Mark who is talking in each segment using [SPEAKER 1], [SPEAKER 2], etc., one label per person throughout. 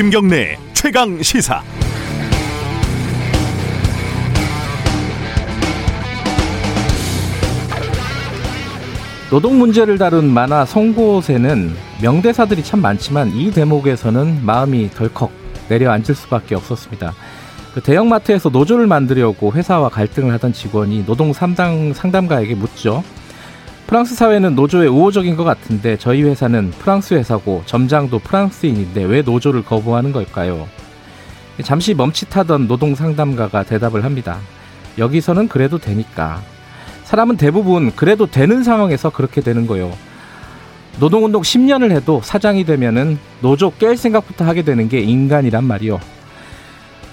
[SPEAKER 1] 김경래 최강 시사.
[SPEAKER 2] 노동 문제를 다룬 만화 송곳에는 명대사들이 참 많지만 이 대목에서는 마음이 덜컥 내려앉을 수밖에 없었습니다. 그 대형마트에서 노조를 만들려고 회사와 갈등을 하던 직원이 노동 상담, 상담가에게 묻죠. 프랑스 사회는 노조에 우호적인 것 같은데 저희 회사는 프랑스 회사고 점장도 프랑스인인데 왜 노조를 거부하는 걸까요? 잠시 멈칫하던 노동 상담가가 대답을 합니다. 여기서는 그래도 되니까. 사람은 대부분 그래도 되는 상황에서 그렇게 되는 거요. 노동운동 10년을 해도 사장이 되면은 노조 깰 생각부터 하게 되는 게 인간이란 말이요.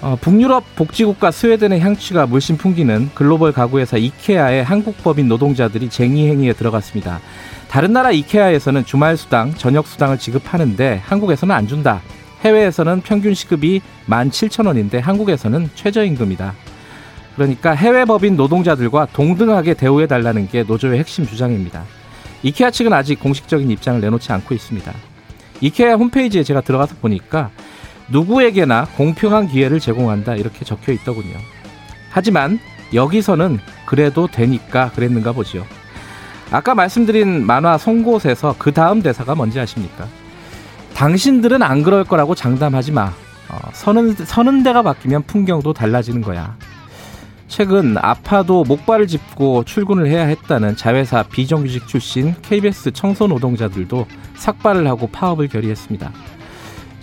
[SPEAKER 2] 어, 북유럽 복지국가 스웨덴의 향취가 물씬 풍기는 글로벌 가구회사 이케아의 한국 법인 노동자들이 쟁의 행위에 들어갔습니다. 다른 나라 이케아에서는 주말 수당, 저녁 수당을 지급하는데 한국에서는 안 준다. 해외에서는 평균 시급이 17,000원인데 한국에서는 최저임금이다. 그러니까 해외 법인 노동자들과 동등하게 대우해 달라는 게 노조의 핵심 주장입니다. 이케아 측은 아직 공식적인 입장을 내놓지 않고 있습니다. 이케아 홈페이지에 제가 들어가서 보니까 누구에게나 공평한 기회를 제공한다 이렇게 적혀 있더군요. 하지만 여기서는 그래도 되니까 그랬는가 보죠. 아까 말씀드린 만화 송곳에서 그 다음 대사가 뭔지 아십니까? 당신들은 안 그럴 거라고 장담하지 마. 어, 서는, 서는 데가 바뀌면 풍경도 달라지는 거야. 최근 아파도 목발을 짚고 출근을 해야 했다는 자회사 비정규직 출신 KBS 청소 노동자들도 삭발을 하고 파업을 결의했습니다.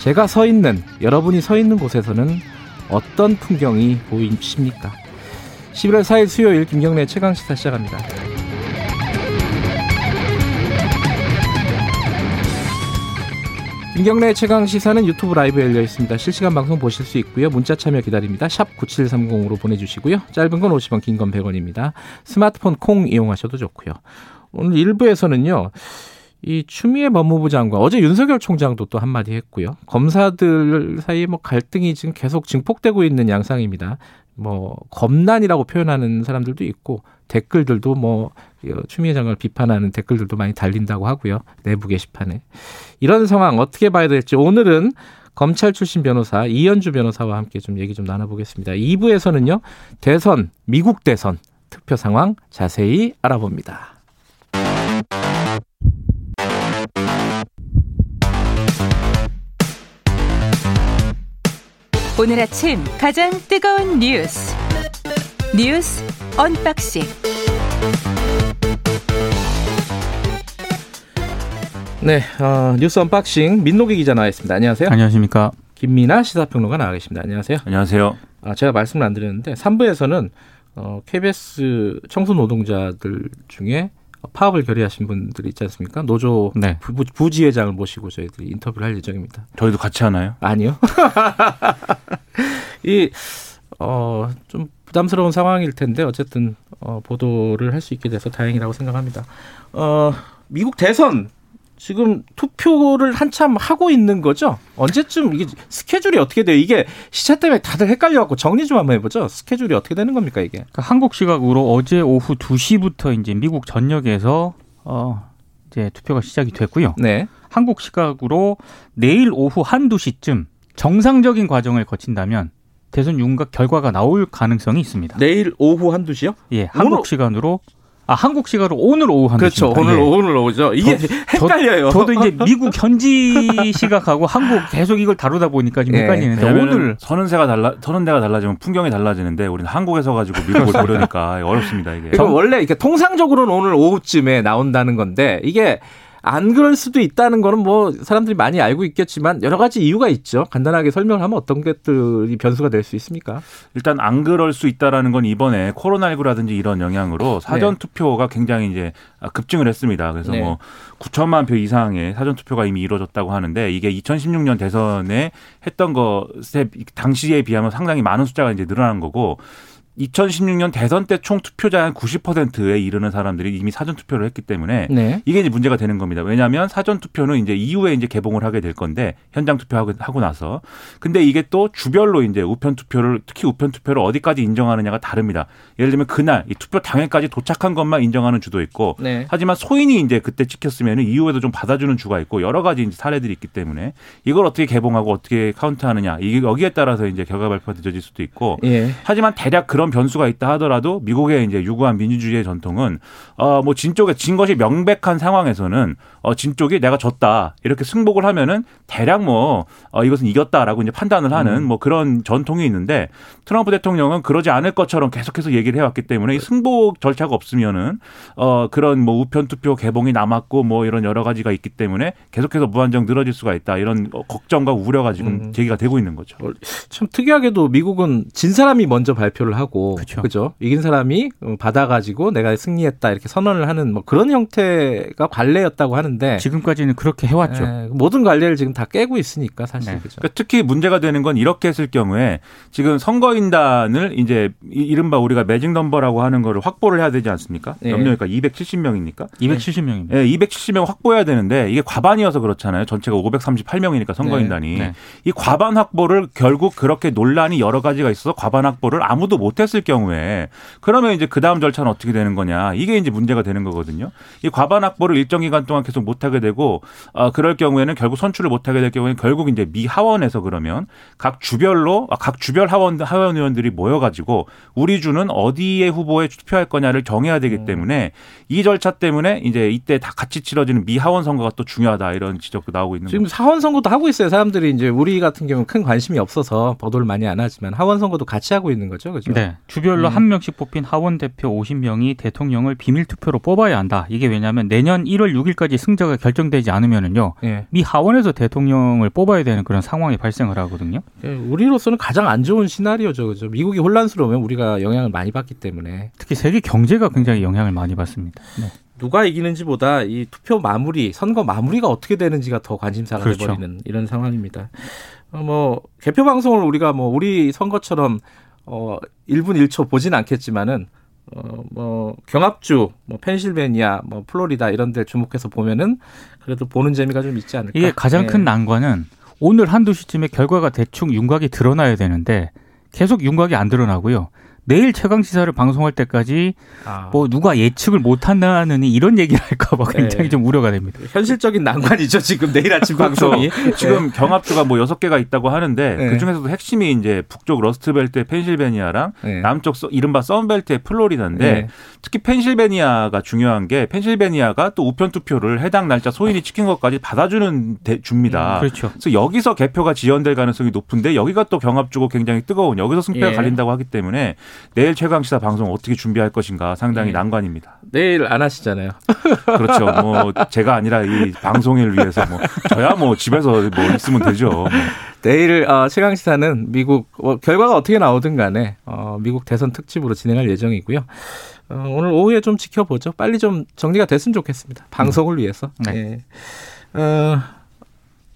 [SPEAKER 2] 제가 서 있는 여러분이 서 있는 곳에서는 어떤 풍경이 보이십니까? 11월 4일 수요일 김경래 최강 시사 시작합니다. 김경래 최강 시사는 유튜브 라이브 열려 있습니다. 실시간 방송 보실 수 있고요. 문자 참여 기다립니다. 샵 9730으로 보내주시고요. 짧은 건 50원, 긴 건 100원입니다. 스마트폰 콩 이용하셔도 좋고요. 오늘 1부에서는요. 이 추미애 법무부 장관 어제 윤석열 총장도 또 한마디 했고요. 검사들 사이에 뭐 갈등이 지금 계속 증폭되고 있는 양상입니다. 뭐 검난이라고 표현하는 사람들도 있고 댓글들도 뭐 추미애 장관을 비판하는 댓글들도 많이 달린다고 하고요. 내부 게시판에. 이런 상황 어떻게 봐야 될지 오늘은 검찰 출신 변호사 이현주 변호사와 함께 좀 얘기 좀 나눠보겠습니다. 2부에서는요. 대선, 미국 대선 투표 상황 자세히 알아봅니다.
[SPEAKER 3] 오늘 아침 가장 뜨거운 뉴스 뉴스 unboxing
[SPEAKER 2] 네, 어, 뉴스 unboxing 민노기 기자 나와 있습니다. 안녕하세요.
[SPEAKER 4] 안녕하십니까.
[SPEAKER 2] 김민아 시사평론가 나와 계십니다. 안녕하세요.
[SPEAKER 4] 안녕하세요.
[SPEAKER 2] 아, 제가 말씀을 안 드렸는데 3부에서는 어, KBS 청소 노동자들 중에 파업을 결의하신 분들이 있지 않습니까? 노조 네. 부, 지회장을 모시고 저희들이 인터뷰를 할 예정입니다.
[SPEAKER 4] 저희도 같이 하나요?
[SPEAKER 2] 아니요. 이, 어, 좀 부담스러운 상황일 텐데 어쨌든 어, 보도를 할 수 있게 돼서 다행이라고 생각합니다. 어, 미국 대선 지금 투표를 한참 하고 있는 거죠? 언제쯤 이게 스케줄이 어떻게 돼요? 이게 시차 때문에 다들 헷갈려갖고 정리 좀 한번 해보죠. 스케줄이 어떻게 되는 겁니까 이게?
[SPEAKER 4] 그러니까 한국 시각으로 어제 오후 2시부터 이제 미국 전역에서 어 이제 투표가 시작이 됐고요. 네. 한국 시각으로 내일 오후 한두 시쯤 정상적인 과정을 거친다면 대선 윤곽 결과가 나올 가능성이 있습니다.
[SPEAKER 2] 내일 오후 한두 시요?
[SPEAKER 4] 예, 한국 시간으로 아 한국 시간으로 오늘 오후 한
[SPEAKER 2] 그렇죠.
[SPEAKER 4] 시입니다.
[SPEAKER 2] 오늘 예. 오늘 오후죠. 이게 저, 헷갈려요.
[SPEAKER 4] 저, 도 이제 미국 현지 시각하고 한국 계속 이걸 다루다 보니까 지금 예. 헷갈리는데 오늘
[SPEAKER 5] 선은새가 달라 선은대가 달라지면 풍경이 달라지는데 우리는 한국에서 가지고 미국을 보려니까 어렵습니다 이게.
[SPEAKER 2] 그럼 원래 이렇게 통상적으로는 오늘 오후쯤에 나온다는 건데 이게 안 그럴 수도 있다는 거는 뭐 사람들이 많이 알고 있겠지만 여러 가지 이유가 있죠. 간단하게 설명을 하면 어떤 것들이 변수가 될 수 있습니까?
[SPEAKER 5] 일단 안 그럴 수 있다라는 건 이번에 코로나19라든지 이런 영향으로 사전 네. 투표가 굉장히 이제 급증을 했습니다. 그래서 네. 뭐 9천만 표 이상의 사전 투표가 이미 이루어졌다고 하는데 이게 2016년 대선에 했던 것에 당시에 비하면 상당히 많은 숫자가 이제 늘어난 거고 2016년 대선 때 총 투표자 한 90%에 이르는 사람들이 이미 사전 투표를 했기 때문에 네. 이게 이제 문제가 되는 겁니다. 왜냐하면 사전 투표는 이제 이후에 이제 개봉을 하게 될 건데 현장 투표하고 하고 나서 근데 이게 또 주별로 이제 우편 투표를 특히 우편 투표를 어디까지 인정하느냐가 다릅니다. 예를 들면 그날 이 투표 당일까지 도착한 것만 인정하는 주도 있고 네. 하지만 소인이 이제 그때 찍혔으면 이후에도 좀 받아주는 주가 있고 여러 가지 이제 사례들이 있기 때문에 이걸 어떻게 개봉하고 어떻게 카운트하느냐 이게 여기에 따라서 이제 결과 발표가 늦어질 수도 있고 예. 하지만 대략 그런 변수가 있다 하더라도 미국의 이제 유구한 민주주의의 전통은 어뭐 진쪽에 진 것이 명백한 상황에서는 어 진 쪽이 내가 졌다 이렇게 승복을 하면은 대략 뭐 어, 이것은 이겼다라고 이제 판단을 하는 음. 뭐 그런 전통이 있는데 트럼프 대통령은 그러지 않을 것처럼 계속해서 얘기를 해왔기 때문에 이 승복 절차가 없으면은 어 그런 뭐 우편 투표 개봉이 남았고 뭐 이런 여러 가지가 있기 때문에 계속해서 무한정 늘어질 수가 있다 이런 걱정과 우려가 지금 음. 제기가 되고 있는 거죠. 어,
[SPEAKER 2] 참 특이하게도 미국은 진 사람이 먼저 발표를 하고 그렇죠. 그죠? 이긴 사람이 받아가지고 내가 승리했다 이렇게 선언을 하는 뭐 그런 형태가 관례였다고 하는데
[SPEAKER 4] 지금까지는 그렇게 해왔죠. 에,
[SPEAKER 2] 모든 관례를 지금 다 깨고 있으니까 사실 네.
[SPEAKER 5] 그죠? 그러니까 특히 문제가 되는 건 이렇게 했을 경우에 지금 선거인단을 이제 이른바 우리가 매직 넘버라고 하는 거를 확보를 해야 되지 않습니까? 네. 몇 명일까? 270명입니까?
[SPEAKER 4] 270명입니다.
[SPEAKER 5] 네, 270명 확보해야 되는데 이게 과반이어서 그렇잖아요. 전체가 538명이니까 선거인단이 네. 네. 이 과반 확보를 결국 그렇게 논란이 여러 가지가 있어서 과반 확보를 아무도 못했 을 경우에 그러면 이제 그 다음 절차는 어떻게 되는 거냐 이게 이제 문제가 되는 거거든요. 이 과반 확보를 일정 기간 동안 계속 못하게 되고 어, 그럴 경우에는 결국 선출을 못하게 될 경우에는 결국 이제 미 하원에서 그러면 각 주별로 아, 각 주별 하원 하원 의원들이 모여가지고 우리 주는 어디에 후보에 투표할 거냐를 정해야 되기 음. 때문에 이 절차 때문에 이제 이때 다 같이 치러지는 미 하원 선거가 또 중요하다 이런 지적도 나오고 있는
[SPEAKER 2] 지금 거죠. 하원 선거도 하고 있어요. 사람들이 이제 우리 같은 경우는 큰 관심이 없어서 보도를 많이 안 하지만 하원 선거도 같이 하고 있는 거죠, 그죠?
[SPEAKER 4] 네, 주별로 음. 한 명씩 뽑힌 하원 대표 50명이 대통령을 비밀 투표로 뽑아야 한다. 이게 왜냐하면 내년 1월 6일까지 승자가 결정되지 않으면은요, 예. 미 하원에서 대통령을 뽑아야 되는 그런 상황이 발생을 하거든요.
[SPEAKER 2] 예, 우리로서는 가장 안 좋은 시나리오죠, 그죠? 미국이 혼란스러우면 우리가 영향을 많이 받기 때문에
[SPEAKER 4] 특히 세계 경제가 굉장히 영향을 많이 받습니다. 네.
[SPEAKER 2] 누가 이기는지보다 이 투표 마무리, 선거 마무리가 어떻게 되는지가 더 관심사가 그렇죠. 돼버리는 이런 상황입니다. 어, 뭐 개표 방송을 우리가 뭐 우리 선거처럼 어 1분 1초 보진 않겠지만은 어뭐 경합주 뭐 펜실베니아 뭐 플로리다 이런 데 주목해서 보면은 그래도 보는 재미가 좀 있지 않을까.
[SPEAKER 4] 이게 가장 네. 큰 난관은 오늘 한두 시쯤에 결과가 대충 윤곽이 드러나야 되는데 계속 윤곽이 안 드러나고요. 내일 최강 시사를 방송할 때까지 아. 뭐 누가 예측을 못 한다는 이런 얘기를 할까 봐 굉장히 네. 좀 우려가 됩니다.
[SPEAKER 2] 현실적인 난관이죠, 지금 내일 아침 방송이.
[SPEAKER 5] 지금 네. 경합주가 뭐 여섯 개가 있다고 하는데 네. 그 중에서도 핵심이 이제 북쪽 Rust Belt의 펜실베니아랑 네. 남쪽 이른바 Sun Belt의 플로리다인데 네. 특히 펜실베니아가 중요한 게 펜실베니아가 또 우편 투표를 해당 날짜 소인이 찍힌 것까지 받아주는 대, 줍니다.
[SPEAKER 4] 음, 그렇죠.
[SPEAKER 5] 그래서 여기서 개표가 지연될 가능성이 높은데 여기가 또 경합주고 굉장히 뜨거운 여기서 승패가 예. 갈린다고 하기 때문에 내일 최강 시사 방송 어떻게 준비할 것인가 상당히 네. 난관입니다.
[SPEAKER 2] 내일 안 하시잖아요.
[SPEAKER 5] 그렇죠. 뭐 제가 아니라 이 방송을 위해서 뭐 저야 뭐 집에서 뭐 있으면 되죠. 뭐.
[SPEAKER 2] 내일 어, 최강 시사는 미국 어, 결과가 어떻게 나오든 간에 어, 미국 대선 특집으로 진행할 예정이고요. 어, 오늘 오후에 좀 지켜보죠. 빨리 좀 정리가 됐으면 좋겠습니다. 방송을 위해서. 네. 네. 어,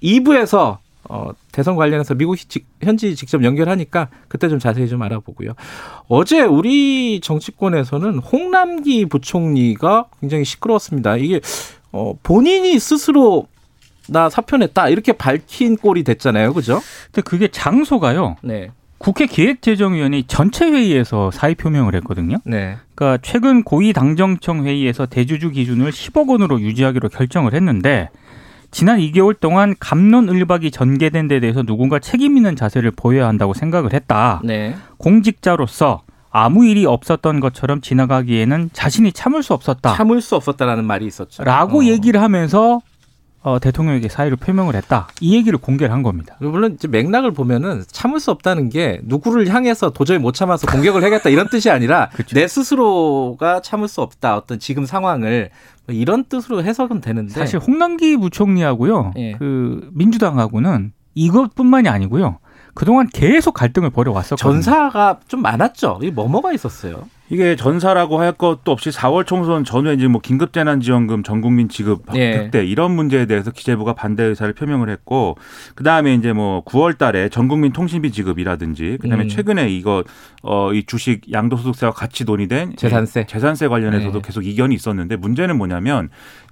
[SPEAKER 2] 2부에서 어, 대선 관련해서 미국 직, 현지 직접 연결하니까 그때 좀 자세히 좀 알아보고요. 어제 우리 정치권에서는 홍남기 부총리가 굉장히 시끄러웠습니다. 이게 어, 본인이 스스로 나 사표냈다 이렇게 밝힌 꼴이 됐잖아요, 그죠?
[SPEAKER 4] 근데 그게 장소가요. 네. 국회 기획재정위원회 전체 회의에서 사의 표명을 했거든요. 네. 그러니까 최근 고위 당정청 회의에서 대주주 기준을 10억 원으로 유지하기로 결정을 했는데 지난 2개월 동안 감론을박이 전개된 데 대해서 누군가 책임 있는 자세를 보여야 한다고 생각을 했다. 네. 공직자로서 아무 일이 없었던 것처럼 지나가기에는 자신이 참을 수 없었다.
[SPEAKER 2] 참을 수 없었다라는 말이 있었죠.
[SPEAKER 4] 라고 어. 얘기를 하면서 어, 대통령에게 사의를 표명을 했다. 이 얘기를 공개를 한 겁니다.
[SPEAKER 2] 물론 이제 맥락을 보면은 참을 수 없다는 게 누구를 향해서 도저히 못 참아서 공격을 하겠다 이런 뜻이 아니라 그렇죠. 내 스스로가 참을 수 없다. 어떤 지금 상황을 뭐 이런 뜻으로 해석은 되는데
[SPEAKER 4] 사실 홍남기 부총리하고요. 예. 그 민주당하고는 이것뿐만이 아니고요. 그동안 계속 갈등을 벌여왔었거든요.
[SPEAKER 2] 전사가 좀 많았죠. 이 뭐뭐가 있었어요.
[SPEAKER 5] 이게 전사라고 할 것도 없이 4월 총선 전후에 이제 뭐 긴급재난지원금 전국민 지급 예. 획대 이런 문제에 대해서 기재부가 반대 의사를 표명을 했고 그 다음에 이제 뭐 9월달에 전국민 통신비 지급이라든지 그 다음에 음. 최근에 이거 어이 주식 양도소득세와 같이 논의된
[SPEAKER 2] 재산세
[SPEAKER 5] 재산세 관련해서도 네. 계속 이견이 있었는데 문제는 뭐냐면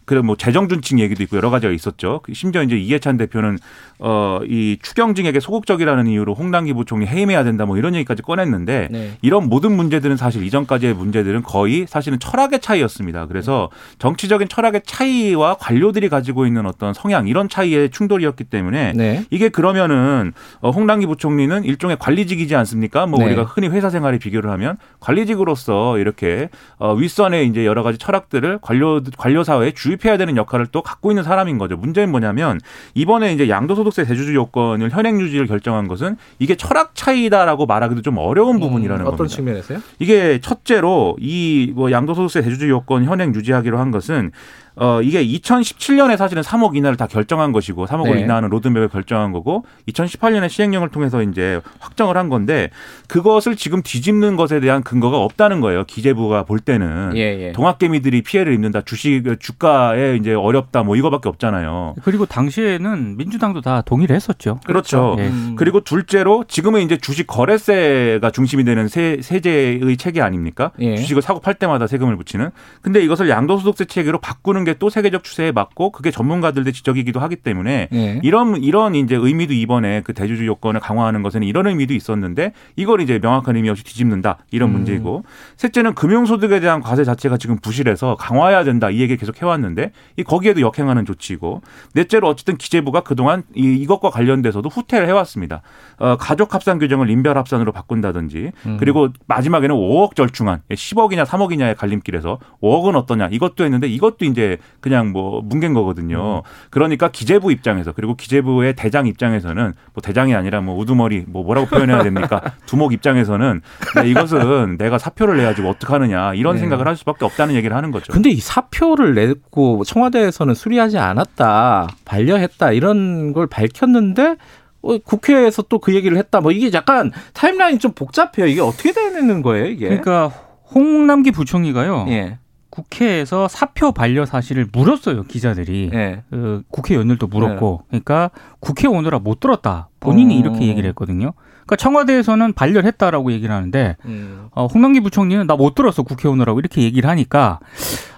[SPEAKER 5] 그래 뭐 재정준칙 얘기도 있고 여러 가지가 있었죠. 심지어 이제 이해찬 대표는 어이 추경증에게 소극적이라는 이유로 홍남기 부총리 해임해야 된다 뭐 이런 얘기까지 꺼냈는데 네. 이런 모든 문제들은 사실 이전 까지의 문제들은 거의 사실은 철학의 차이였습니다. 그래서 정치적인 철학의 차이와 관료들이 가지고 있는 어떤 성향 이런 차이의 충돌이었기 때문에 네. 이게 그러면은 어, 홍남기 부총리는 일종의 관리직이지 않습니까? 뭐 네. 우리가 흔히 회사 생활에 비교를 하면 관리직으로서 이렇게 어 윗선의 이제 여러 가지 철학들을 관료 관료 사회에 주입 도입해야 되는 역할을 또 갖고 있는 사람인 거죠. 문제는 뭐냐면 이번에 이제 양도소득세 대주주 요건을 현행 유지를 결정한 것은 이게 철학 차이다라고 말하기도 좀 어려운 음, 부분이라는
[SPEAKER 2] 음, 어떤
[SPEAKER 5] 겁니다.
[SPEAKER 2] 어떤 측면에서요?
[SPEAKER 5] 이게 첫 째로 이 뭐 양도소득세 대주주 요건 현행 유지하기로 한 것은 어 이게 2017년에 사실은 3억 이하를 다 결정한 것이고 3억을 네. 이하는 로드맵을 결정한 거고 2018년에 시행령을 통해서 이제 확정을 한 건데 그것을 지금 뒤집는 것에 대한 근거가 없다는 거예요. 기재부가 볼 때는 예, 예. 동학개미들이 피해를 입는다. 주식 주가에 이제 어렵다. 뭐 이거밖에 없잖아요.
[SPEAKER 4] 그리고 당시에는 민주당도 다 동의를 했었죠.
[SPEAKER 5] 그렇죠. 예. 음. 그리고 둘째로 지금은 이제 주식 거래세가 중심이 되는 세, 세제의 체계 아닙니까? 예. 주식을 사고 팔 때마다 세금을 붙이는. 근데 이것을 양도소득세 체계로 바꾸는 게 또 세계적 추세에 맞고 그게 전문가들의 지적이기도 하기 때문에 네. 이런 이런 이제 의미도 이번에 그 대주주 요건을 강화하는 것에는 이런 의미도 있었는데 이걸 이제 명확한 의미 없이 뒤집는다 이런 음. 문제이고 셋째는 금융소득에 대한 과세 자체가 지금 부실해서 강화해야 된다 이 얘기 계속 해왔는데 이 거기에도 역행하는 조치이고 넷째로 어쨌든 기재부가 그동안 이, 이것과 관련돼서도 후퇴를 해왔습니다. 어, 가족 합산 규정을 인별 합산으로 바꾼다든지 음. 그리고 마지막에는 5억 절충안 10억이냐 3억이냐의 갈림길에서 5억은 어떠냐 이것도 했는데 이것도 이제 그냥 뭐 뭉갠 거거든요. 음. 그러니까 기재부 입장에서 그리고 기재부의 대장 입장에서는 뭐 대장이 아니라 뭐 우두머리 뭐 뭐라고 표현해야 됩니까? 두목 입장에서는 이것은 내가 사표를 내야지 뭐 어떡하느냐 이런 네. 생각을 할 수밖에 없다는 얘기를 하는 거죠.
[SPEAKER 2] 근데 이 사표를 냈고 청와대에서는 수리하지 않았다, 반려했다 이런 걸 밝혔는데 어, 국회에서 또 그 얘기를 했다. 뭐 이게 약간 타임라인이 좀 복잡해요. 이게 어떻게 되는 거예요, 이게?
[SPEAKER 4] 그러니까 홍남기 부총리가요. 예. 국회에서 사표 반려 사실을 물었어요 기자들이 네. 그 국회의원들도 물었고 네. 그러니까 국회 오느라 못 들었다 본인이 어. 이렇게 얘기를 했거든요. 그러니까 청와대에서는 반려를 했다라고 얘기를 하는데 음. 어, 홍남기 부총리는 나 못 들었어 국회 오느라고 이렇게 얘기를 하니까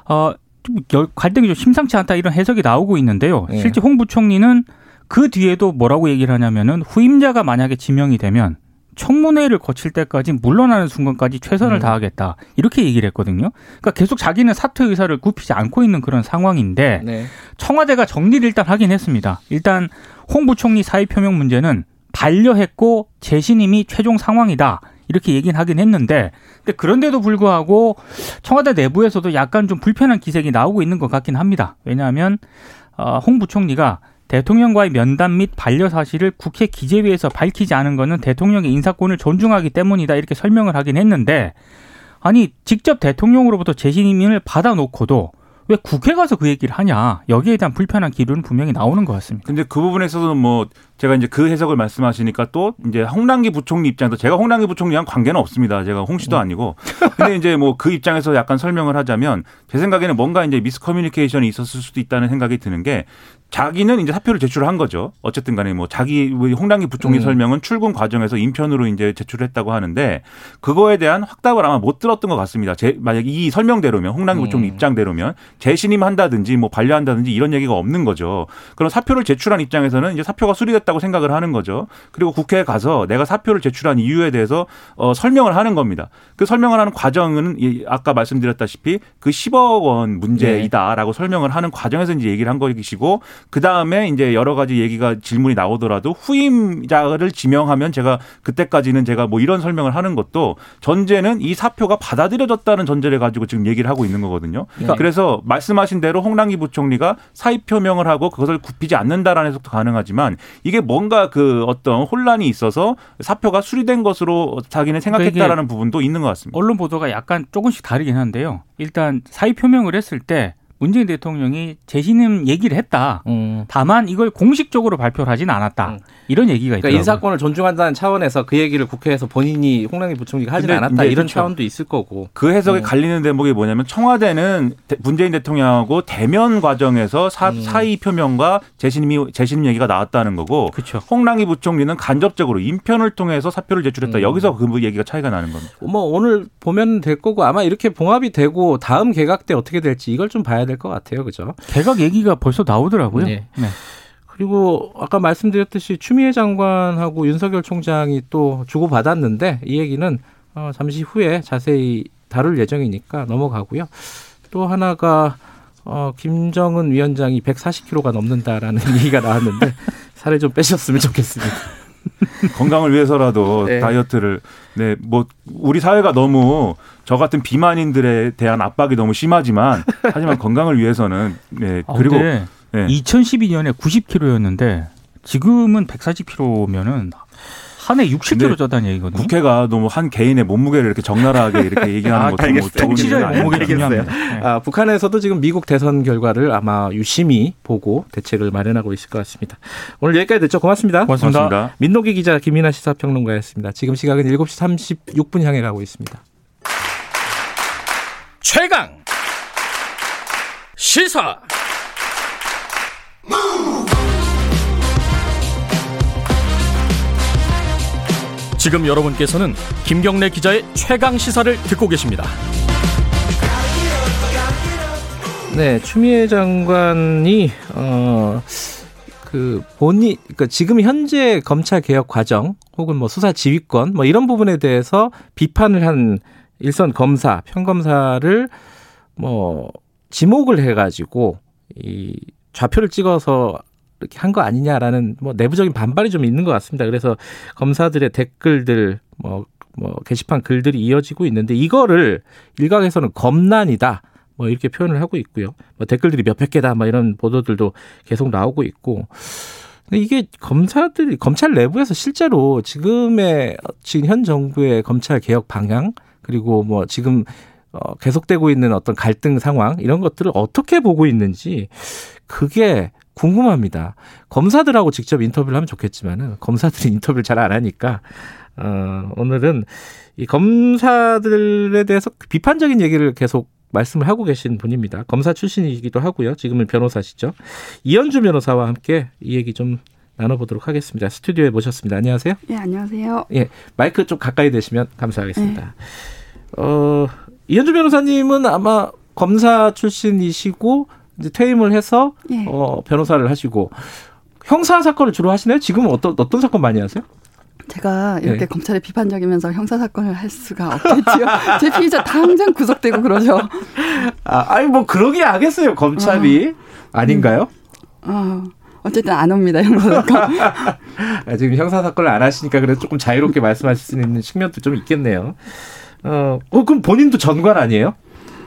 [SPEAKER 4] 어, 좀 갈등이 좀 심상치 않다 이런 해석이 나오고 있는데요. 네. 실제 홍 부총리는 그 뒤에도 뭐라고 얘기를 하냐면은 후임자가 만약에 지명이 되면 청문회를 거칠 때까지 물러나는 순간까지 최선을 음. 다하겠다 이렇게 얘기를 했거든요. 그러니까 계속 자기는 사퇴 의사를 굽히지 않고 있는 그런 상황인데 네. 청와대가 정리를 일단 하긴 했습니다. 일단 홍 부총리 사의 표명 문제는 반려했고 재신임이 최종 상황이다. 이렇게 얘기는 하긴 했는데 근데 그런데도 불구하고 청와대 내부에서도 약간 좀 불편한 기색이 나오고 있는 것 같긴 합니다. 왜냐하면 어, 홍 부총리가 대통령과의 면담 및 반려 사실을 국회 기재위에서 밝히지 않은 것은 대통령의 인사권을 존중하기 때문이다 이렇게 설명을 하긴 했는데 아니 직접 대통령으로부터 재신임을 받아놓고도 왜 국회 가서 그 얘기를 하냐 여기에 대한 불편한 기류는 분명히 나오는 것 같습니다.
[SPEAKER 5] 근데 그 부분에서는 뭐 제가 이제 그 해석을 말씀하시니까 또 이제 홍남기 부총리 입장에서 제가 홍남기 부총리랑 관계는 없습니다. 제가 홍 씨도 음. 아니고. 근데 이제 뭐 그 입장에서 약간 설명을 하자면 제 생각에는 뭔가 이제 미스커뮤니케이션이 있었을 수도 있다는 생각이 드는 게 자기는 이제 사표를 제출한 거죠. 어쨌든 간에 뭐 자기 홍남기 부총리 음. 설명은 출근 과정에서 인편으로 이제 제출했다고 하는데 그거에 대한 확답을 아마 못 들었던 것 같습니다. 제, 만약 이 설명대로면 부총리 음. 입장대로면 재신임한다든지 뭐 반려한다든지 이런 얘기가 없는 거죠. 그럼 사표를 제출한 입장에서는 이제 사표가 수리됐다고 생각을 하는 거죠. 그리고 국회에 가서 내가 사표를 제출한 이유에 대해서 어, 설명을 하는 겁니다. 그 설명을 하는 과정은 아까 말씀드렸다시피 그 10억 원 문제이다라고 네. 설명을 하는 과정에서 이제 얘기를 한 것이고 그 다음에 이제 여러 가지 얘기가 질문이 나오더라도 후임자를 지명하면 제가 그때까지는 제가 뭐 이런 설명을 하는 것도 전제는 이 사표가 받아들여졌다는 전제를 가지고 지금 얘기를 하고 있는 거거든요. 그러니까 그래서 말씀하신 대로 홍남기 부총리가 사의 표명을 하고 그것을 굽히지 않는다라는 해석도 가능하지만 이게 뭔가 그 어떤 혼란이 있어서 사표가 수리된 것으로 자기는 생각했다라는 그러니까 부분도 있는 것 같습니다.
[SPEAKER 4] 언론 보도가 약간 조금씩 다르긴 한데요. 일단 사의 표명을 했을 때 문재인 대통령이 재신임 얘기를 했다. 음. 다만 이걸 공식적으로 발표를 하진 않았다. 음. 이런 얘기가 있다.
[SPEAKER 2] 그러니까 인사권을 존중한다는 차원에서 그 얘기를 국회에서 본인이 홍남기 부총리가 하진 않았다. 이런 그렇죠. 차원도 있을 거고.
[SPEAKER 5] 그 해석에 음. 갈리는 대목이 뭐냐면 청와대는 문재인 대통령하고 대면 과정에서 사, 음. 사의 표명과 재신임이 재신임 얘기가 나왔다는 거고. 그렇죠. 홍남기 부총리는 간접적으로 인편을 통해서 사표를 제출했다. 음. 여기서 그 얘기가 차이가 나는 겁니다.
[SPEAKER 2] 뭐 오늘 보면 될 거고 아마 이렇게 봉합이 되고 다음 개각 때 어떻게 될지 이걸 좀 봐야 될 것 같아요. 그죠?
[SPEAKER 4] 개각 얘기가 벌써 나오더라고요. 네. 네.
[SPEAKER 2] 그리고 아까 말씀드렸듯이 추미애 장관하고 윤석열 총장이 또 주고받았는데 이 얘기는 어, 잠시 후에 자세히 다룰 예정이니까 넘어가고요. 또 하나가 어, 김정은 위원장이 140kg가 넘는다라는 얘기가 나왔는데 살을 좀 빼셨으면 좋겠습니다.
[SPEAKER 5] 건강을 위해서라도 네. 다이어트를 네 뭐 우리 사회가 너무 저 같은 비만인들에 대한 압박이 너무 심하지만 하지만 건강을 위해서는 네
[SPEAKER 4] 아, 그리고 네. 2012년에 90kg였는데 지금은 140kg면은 한 해 60kg 쪘다는 얘기거든요.
[SPEAKER 5] 국회가 너무 한 개인의 몸무게를 이렇게 적나라하게 이렇게 얘기하는 아, 것도 뭐
[SPEAKER 2] 정치적 몸무게 중요합니다. 네. 아, 북한에서도 지금 미국 대선 결과를 아마 유심히 보고 대책을 마련하고 있을 것 같습니다. 오늘 여기까지 됐죠. 고맙습니다.
[SPEAKER 4] 고맙습니다. 고맙습니다.
[SPEAKER 2] 민노기 기자 김민아 시사평론가였습니다. 지금 시각은 7시 36분 향해 가고 있습니다. 최강 시사 지금 여러분께서는 김경래 기자의 최강 시사를 듣고 계십니다. 네, 추미애 장관이 어 그 본이 그러니까 지금 현재 검찰 개혁 과정 혹은 뭐 수사 지휘권 뭐 이런 부분에 대해서 비판을 한 일선 검사, 평검사를 뭐 지목을 해 가지고 이 좌표를 찍어서 이렇게 한 거 아니냐라는 뭐 내부적인 반발이 좀 있는 것 같습니다. 그래서 검사들의 댓글들 뭐, 뭐 게시판 글들이 이어지고 있는데 이거를 일각에서는 검난이다. 뭐 이렇게 표현을 하고 있고요. 뭐 댓글들이 몇백 개다. 뭐 이런 보도들도 계속 나오고 있고. 이게 검사들이 검찰 내부에서 실제로 지금의 지금 현 정부의 검찰 개혁 방향 그리고 뭐 지금 어 계속되고 있는 어떤 갈등 상황 이런 것들을 어떻게 보고 있는지 그게 궁금합니다. 검사들하고 직접 인터뷰를 하면 좋겠지만은 검사들이 인터뷰를 잘 안 하니까 어, 오늘은 이 검사들에 대해서 비판적인 얘기를 계속 말씀을 하고 계신 분입니다. 검사 출신이기도 하고요. 지금은 변호사시죠. 이현주 변호사와 함께 이 얘기 좀 나눠보도록 하겠습니다. 스튜디오에 모셨습니다. 안녕하세요.
[SPEAKER 6] 네, 안녕하세요.
[SPEAKER 2] 예, 마이크 좀 가까이 대시면 감사하겠습니다. 네. 어, 이현주 변호사님은 아마 검사 출신이시고 이제 퇴임을 해서 예. 어, 변호사를 하시고 형사 사건을 주로 하시나요? 지금은 어떤 어떤 사건 많이 하세요?
[SPEAKER 6] 제가 이렇게 네. 검찰에 비판적이면서 형사 사건을 할 수가 없겠지요. 제 피의자 당장 구속되고 그러죠.
[SPEAKER 2] 아, 아니 뭐 그러기 하겠어요 검찰이 어. 아닌가요?
[SPEAKER 6] 음. 어. 어쨌든 안 옵니다 형사 사건.
[SPEAKER 2] 아, 지금 형사 사건을 안 하시니까 그래도 조금 자유롭게 말씀하실 수 있는 측면도 좀 있겠네요. 어, 어 그럼 본인도 전관 아니에요?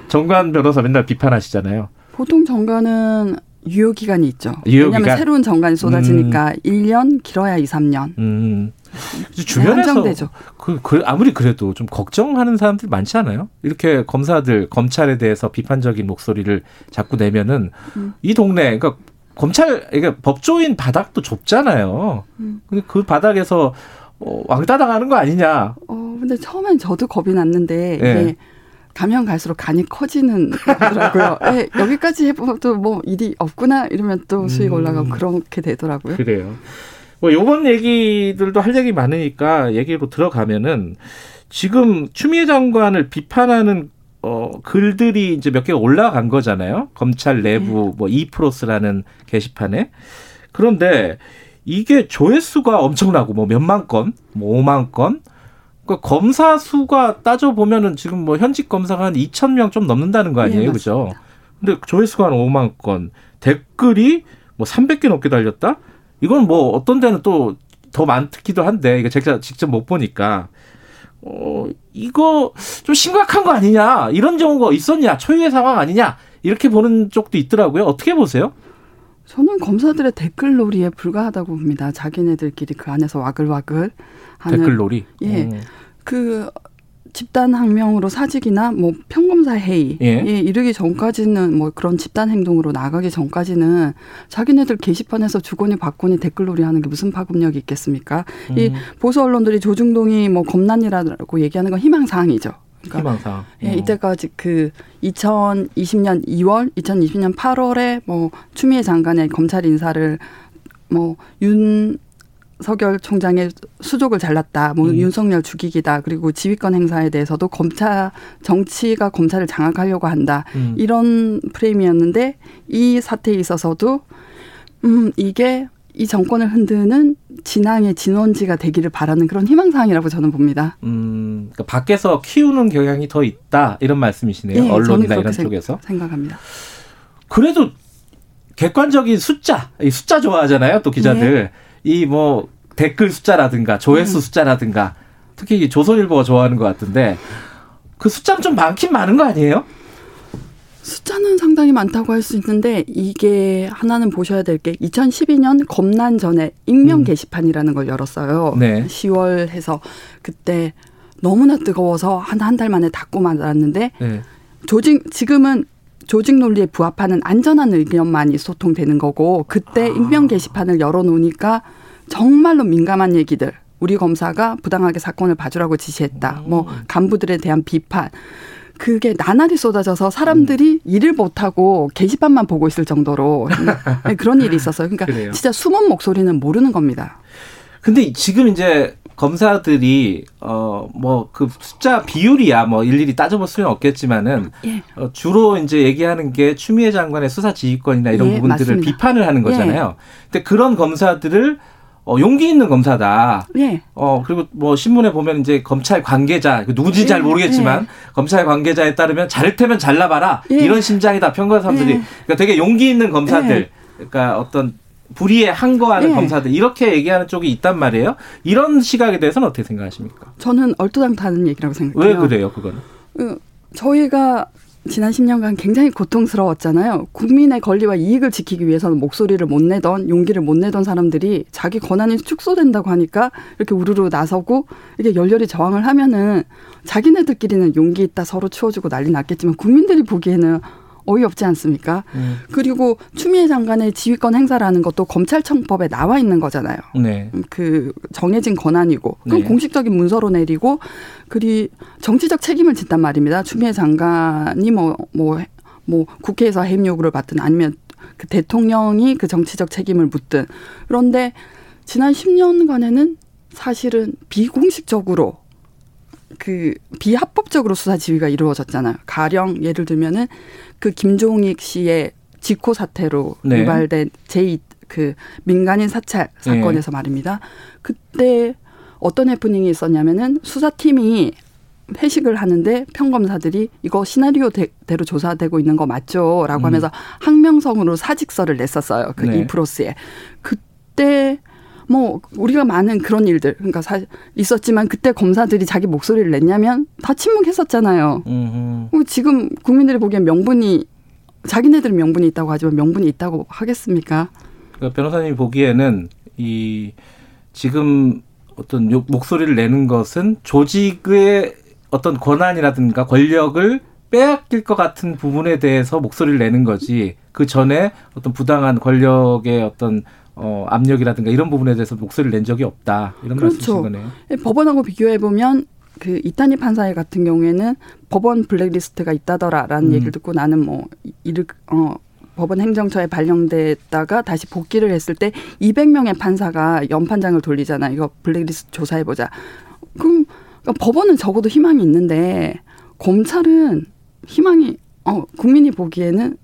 [SPEAKER 2] 전관 변호사 맨날 비판하시잖아요.
[SPEAKER 6] 보통 정관은 유효 기간이 있죠. 유효 왜냐하면 기간? 새로운 정관이 쏟아지니까 음. 1년 길어야 2, 3년. 음.
[SPEAKER 2] 주변에서 네, 그, 그 아무리 그래도 좀 걱정하는 사람들 많지 않아요? 이렇게 검사들 검찰에 대해서 비판적인 목소리를 자꾸 내면은 음. 이 동네 그러니까 검찰 그러니까 법조인 바닥도 좁잖아요. 음. 근데 그 바닥에서 어, 왕따 당하는 거 아니냐?
[SPEAKER 6] 어 근데 처음엔 저도 겁이 났는데 네. 가면 갈수록 간이 커지는 거더라고요. 네, 여기까지 해봐도 뭐 일이 없구나 이러면 또 수익 음. 올라가고 그렇게 되더라고요.
[SPEAKER 2] 그래요. 뭐 요번 얘기들도 할 얘기 많으니까 얘기로 들어가면은 지금 추미애 장관을 비판하는 어 글들이 이제 몇 개가 올라간 거잖아요. 검찰 내부 네. 뭐 이프로스라는 게시판에. 그런데 이게 조회수가 엄청나고 뭐 몇만 건, 뭐 5만 건, 그러니까 검사 수가 따져 보면은 지금 뭐 현직 검사가 한 2천 명 좀 넘는다는 거 아니에요, 네, 그죠? 근데 조회수가 한 5만 건, 댓글이 뭐 300개 넘게 달렸다? 이건 뭐 어떤 데는 또 더 많기도 한데 이거 제가 직접 못 보니까 어 이거 좀 심각한 거 아니냐 이런 경우가 있었냐 초유의 상황 아니냐 이렇게 보는 쪽도 있더라고요. 어떻게 보세요?
[SPEAKER 6] 저는 검사들의 댓글놀이에 불과하다고 봅니다. 자기네들끼리 그 안에서 와글와글
[SPEAKER 2] 하는 댓글놀이.
[SPEAKER 6] 예. 음. 그 집단 항명으로 사직이나 뭐 평검사 회의에 예. 이르기 전까지는 뭐 그런 집단 행동으로 나가기 전까지는 자기네들 게시판에서 주거니 받거니 댓글놀이 하는 게 무슨 파급력이 있겠습니까? 음. 이 보수 언론들이 조중동이 뭐 검난이라고 얘기하는 건 희망 사항이죠.
[SPEAKER 2] 그러니까 희망상.
[SPEAKER 6] 예, 어. 이때까지 그 2020년 2월, 2020년 8월에 뭐 추미애 장관의 검찰 인사를 뭐 윤 석열 총장의 수족을 잘랐다. 뭐 음. 윤석열 죽이기다. 그리고 지휘권 행사에 대해서도 검찰 정치가 검찰을 장악하려고 한다. 음. 이런 프레임이었는데 이 사태에 있어서도 음 이게 이 정권을 흔드는 진앙의 진원지가 되기를 바라는 그런 희망사항이라고 저는 봅니다.
[SPEAKER 2] 음, 그러니까 밖에서 키우는 경향이 더 있다 이런 말씀이시네요. 네, 언론이나 이런 생, 쪽에서
[SPEAKER 6] 생각합니다.
[SPEAKER 2] 그래도 객관적인 숫자, 이 숫자 좋아하잖아요. 또 기자들 네. 이뭐 댓글 숫자라든가 조회수 음. 숫자라든가 특히 조선일보가 좋아하는 것 같은데 그 숫자는 좀 많긴 많은 거 아니에요?
[SPEAKER 6] 숫자는 상당히 많다고 할 수 있는데 이게 하나는 보셔야 될 게 2012년 검난 전에 익명 음. 게시판이라는 걸 열었어요. 네. 10월 해서 그때 너무나 뜨거워서 한 한 달 만에 닫고 말았는데 네. 조직 지금은 조직 논리에 부합하는 안전한 의견만이 소통되는 거고 그때 아. 익명 게시판을 열어놓으니까 정말로 민감한 얘기들 우리 검사가 부당하게 사건을 봐주라고 지시했다. 뭐 음. 간부들에 대한 비판 그게 나날이 쏟아져서 사람들이 음. 일을 못하고 게시판만 보고 있을 정도로 네, 그런 일이 있었어요. 그러니까 그래요. 진짜 숨은 목소리는 모르는 겁니다.
[SPEAKER 2] 근데 지금 이제 검사들이 어 뭐 그 숫자 비율이야 뭐 일일이 따져볼 수는 없겠지만은 예. 어, 주로 이제 얘기하는 게 추미애 장관의 수사 지휘권이나 이런 예, 부분들을 맞습니다. 비판을 하는 거잖아요. 예. 근데 그런 검사들을 어, 용기 있는 검사다. 예. 어, 그리고 뭐 신문에 보면 이제 검찰 관계자, 그 누군지 예, 잘 모르겠지만 예. 검찰 관계자에 따르면 잘테면 잘라봐라. 예. 이런 심장이다. 평균 사람들이. 예. 그러니까 되게 용기 있는 검사들. 예. 그러니까 어떤 불의에 항거하는 검사들. 이렇게 얘기하는 쪽이 있단 말이에요. 이런 시각에 대해서는 어떻게 생각하십니까?
[SPEAKER 6] 저는 얼토당토하는 얘기라고 생각해요.
[SPEAKER 2] 왜 그래요, 그거는?
[SPEAKER 6] 그, 저희가 지난 10년간 굉장히 고통스러웠잖아요. 국민의 권리와 이익을 지키기 위해서는 목소리를 못 내던 용기를 못 내던 사람들이 자기 권한이 축소된다고 하니까 이렇게 우르르 나서고 이게 열렬히 저항을 하면은 자기네들끼리는 용기 있다 서로 치워주고 난리 났겠지만 국민들이 보기에는 어이없지 않습니까? 음. 그리고 추미애 장관의 지휘권 행사라는 것도 검찰청법에 나와 있는 거잖아요. 네. 그 정해진 권한이고 그럼 네. 공식적인 문서로 내리고 그리 정치적 책임을 진단 말입니다. 추미애 장관이 뭐뭐뭐 뭐, 뭐 국회에서 해임 요구를 받든 아니면 그 대통령이 그 정치적 책임을 묻든 그런데 지난 10년간에는 사실은 비공식적으로 그 비합법적으로 수사 지휘가 이루어졌잖아요. 가령 예를 들면은 그 김종익 씨의 직호 사태로 네. 유발된 제2 그 민간인 사찰 사건에서 네. 말입니다. 그때 어떤 해프닝이 있었냐면은 수사팀이 회식을 하는데 평검사들이 이거 시나리오대로 조사되고 있는 거 맞죠?라고 음. 하면서 항명성으로 사직서를 냈었어요. 그 네. 이프로스에 그때 뭐 우리가 많은 그런 일들 그러니까 사, 있었지만 그때 검사들이 자기 목소리를 냈냐면 다 침묵했었잖아요. 음흠. 지금 국민들이 보기엔 명분이 자기네들 명분이 있다고 하지만 명분이 있다고 하겠습니까?
[SPEAKER 2] 그러니까 변호사님이 보기에는 이 지금 어떤 목소리를 내는 것은 조직의 어떤 권한이라든가 권력을 빼앗길 것 같은 부분에 대해서 목소리를 내는 거지 그 전에 어떤 부당한 권력의 어떤 어, 압력이라든가 이런 부분에 대해서 목소리를 낸 적이 없다 이런 그렇죠. 말씀이신 거네요.
[SPEAKER 6] 예, 법원하고 비교해 보면 그 이탄희 판사의 같은 경우에는 법원 블랙리스트가 있다더라라는 음. 얘기를 듣고 나는 뭐 이를 어 법원 행정처에 발령됐다가 다시 복귀를 했을 때 200명의 판사가 연판장을 돌리잖아. 이거 블랙리스트 조사해 보자. 그럼 그러니까 법원은 적어도 희망이 있는데 검찰은 희망이 어 국민이 보기에는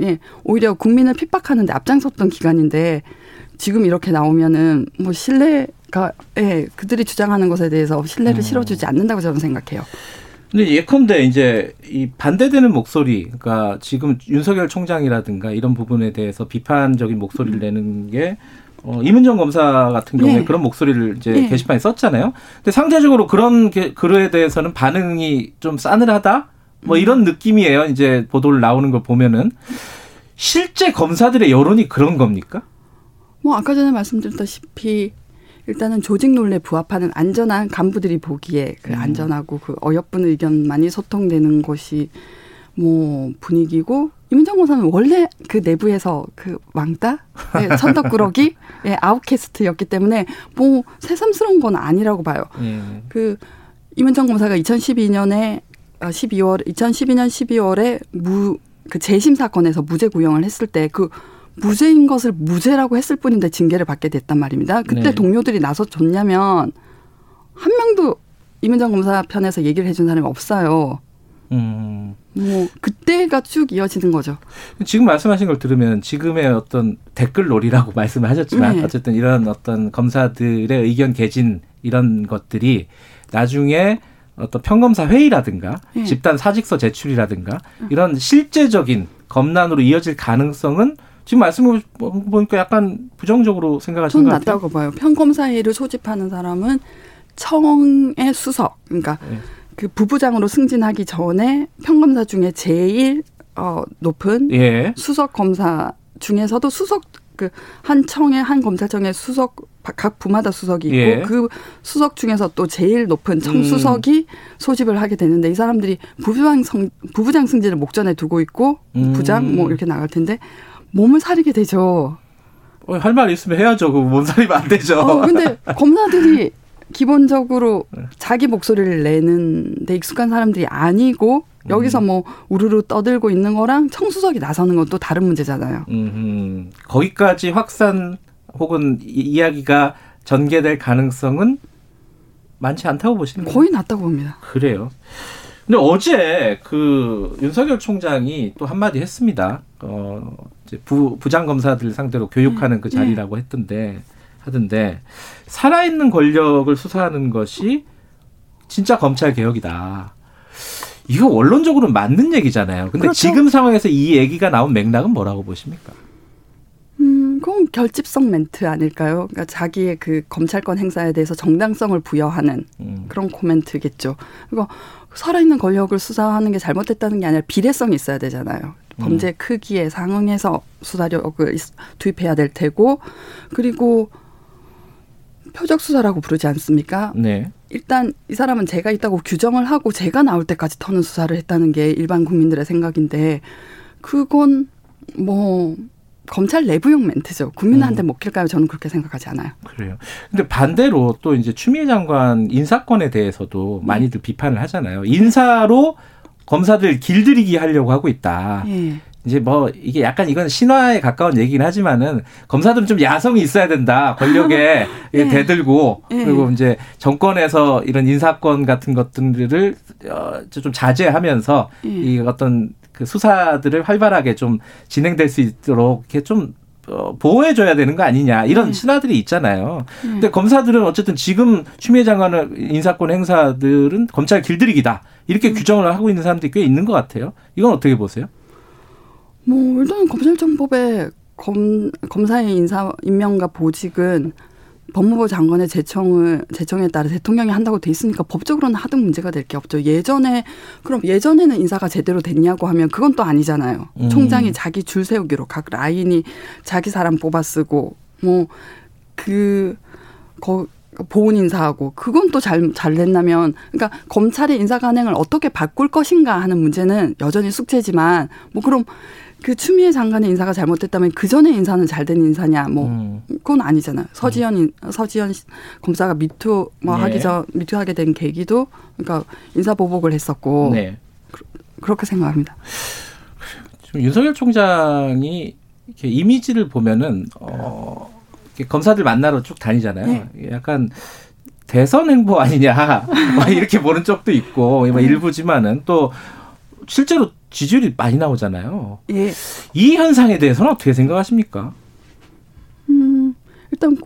[SPEAKER 6] 예 오히려 국민을 핍박하는데 앞장섰던 기관인데 지금 이렇게 나오면은 뭐 신뢰가 예, 그들이 주장하는 것에 대해서 신뢰를 음. 실어주지 않는다고 저는 생각해요.
[SPEAKER 2] 근데 예컨대 이제 이 반대되는 목소리, 그러니까 지금 윤석열 총장이라든가 이런 부분에 대해서 비판적인 목소리를 음. 내는 게 어, 이문정 검사 같은 경우에 네. 그런 목소리를 이제 네. 게시판에 썼잖아요. 근데 상대적으로 그런 게, 글에 대해서는 반응이 좀 싸늘하다? 뭐 음. 이런 느낌이에요. 이제 보도를 나오는 걸 보면은 실제 검사들의 여론이 그런 겁니까?
[SPEAKER 6] 뭐 아까 전에 말씀드렸다시피 일단은 조직 논리에 부합하는 안전한 간부들이 보기에 그 음. 안전하고 그 어여쁜 의견 많이 소통되는 것이 뭐 분위기고 이민정 검사는 원래 그 내부에서 그 왕따, 네, 천덕꾸러기, 예, 아웃캐스트였기 때문에 뭐 새삼스러운 건 아니라고 봐요. 음. 그 이민정 검사가 2012년에 12월 2012년 12월에 무 그 재심 사건에서 무죄 구형을 했을 때그 무죄인 것을 무죄라고 했을 뿐인데 징계를 받게 됐단 말입니다. 그때 네. 동료들이 나서 줬냐면 한 명도 이민정 검사 편에서 얘기를 해준 사람이 없어요. 음. 뭐 그때가 쭉 이어지는 거죠.
[SPEAKER 2] 지금 말씀하신 걸 들으면 지금의 어떤 댓글놀이라고 말씀을 하셨지만 네. 어쨌든 이런 어떤 검사들의 의견 개진 이런 것들이 나중에 어떤 평검사 회의라든가 네. 집단 사직서 제출이라든가 이런 실제적인 검난으로 이어질 가능성은 지금 말씀을 보니까 약간 부정적으로 생각하시는 것 같아요.
[SPEAKER 6] 낮다고 봐요. 평검사회를 소집하는 사람은 청의 수석, 그러니까 네. 그 부부장으로 승진하기 전에 평검사 중에 제일 어 높은 예. 수석 검사 중에서도 수석 그 한 청에 한 검찰청에 수석 각 부마다 수석이 있고 예. 그 수석 중에서 또 제일 높은 청수석이 음. 소집을 하게 되는데 이 사람들이 부부장 성 부부장 승진을 목전에 두고 있고 음. 부장 뭐 이렇게 나갈 텐데 몸을 사리게 되죠.
[SPEAKER 2] 어, 할말 있으면 해야죠. 그 몸살이면 안 되죠.
[SPEAKER 6] 어, 근데 검사들이 기본적으로 네. 자기 목소리를 내는 데 익숙한 사람들이 아니고 여기서 음. 뭐 우르르 떠들고 있는 거랑 청수석이 나서는 건 또 다른 문제잖아요. 음,
[SPEAKER 2] 거기까지 확산 혹은 이야기가 전개될 가능성은 많지 않다고 보시는
[SPEAKER 6] 거예요? 거의 낮다고 봅니다.
[SPEAKER 2] 그래요. 근데 어제 그 윤석열 총장이 또 한마디 했습니다. 어, 이제 부, 부장 검사들 상대로 교육하는 네. 그 자리라고 네. 했던데 하던데 살아있는 권력을 수사하는 것이 진짜 검찰 개혁이다. 이거 원론적으로 맞는 얘기잖아요. 근데 그렇죠. 지금 상황에서 이 얘기가 나온 맥락은 뭐라고 보십니까?
[SPEAKER 6] 음, 그건 결집성 멘트 아닐까요? 그러니까 자기의 그 검찰권 행사에 대해서 정당성을 부여하는 음. 그런 코멘트겠죠. 그러니까 살아있는 권력을 수사하는 게 잘못됐다는 게 아니라 비례성이 있어야 되잖아요. 범죄 음. 크기에 상응해서 수사력을 투입해야 될 테고, 그리고 표적 수사라고 부르지 않습니까? 네. 일단 이 사람은 제가 있다고 규정을 하고 제가 나올 때까지 터는 수사를 했다는 게 일반 국민들의 생각인데 그건 뭐 검찰 내부용 멘트죠. 국민한테 음. 먹힐까요? 저는 그렇게 생각하지 않아요.
[SPEAKER 2] 그래요. 근데 반대로 또 이제 추미애 장관 인사권에 대해서도 네. 많이들 비판을 하잖아요. 인사로 검사들 길들이기 하려고 하고 있다. 네. 이제 뭐 이게 약간 이건 신화에 가까운 얘기긴 하지만은 검사들은 좀 야성이 있어야 된다. 권력에 네. 대들고 네. 그리고 이제 정권에서 이런 인사권 같은 것들을 어, 좀 자제하면서 네. 이 어떤 그 수사들을 활발하게 좀 진행될 수 있도록 이렇게 좀 어, 보호해줘야 되는 거 아니냐 이런 네. 신화들이 있잖아요. 네. 근데 검사들은 어쨌든 지금 추미애 장관의 인사권 행사들은 검찰 길들이기다 이렇게 음. 규정을 하고 있는 사람들이 꽤 있는 것 같아요. 이건 어떻게 보세요?
[SPEAKER 6] 뭐 일단 검찰청법에 검 검사의 인사 임명과 보직은 법무부 장관의 제청을 제청에 따라 대통령이 한다고 돼 있으니까 법적으로는 하등 문제가 될 게 없죠. 예전에 그럼 예전에는 인사가 제대로 됐냐고 하면 그건 또 아니잖아요. 음. 총장이 자기 줄 세우기로 각 라인이 자기 사람 뽑아 쓰고 뭐그 보훈 인사하고 그건 또 잘 잘 됐나면 그러니까 검찰의 인사 관행을 어떻게 바꿀 것인가 하는 문제는 여전히 숙제지만 뭐 그럼 그 추미애 장관의 인사가 잘못됐다면 그 전에 인사는 잘 된 인사냐 뭐 음. 그건 아니잖아요. 서지현 음. 서지현 검사가 미투 뭐 네. 하기 전 미투 하게 된 계기도 그러니까 인사 보복을 했었고 네. 그, 렇게 생각합니다.
[SPEAKER 2] 지금 윤석열 총장이 이렇게 이미지를 보면은 어 검사들 만나러 쭉 다니잖아요. 네. 약간 대선 행보 아니냐 이렇게 보는 쪽도 있고 뭐 네. 일부지만은 또 실제로 지지율이 많이 나오잖아요. 예. 이 현상에 대해서는 어떻게 생각하십니까?
[SPEAKER 6] 음, 일단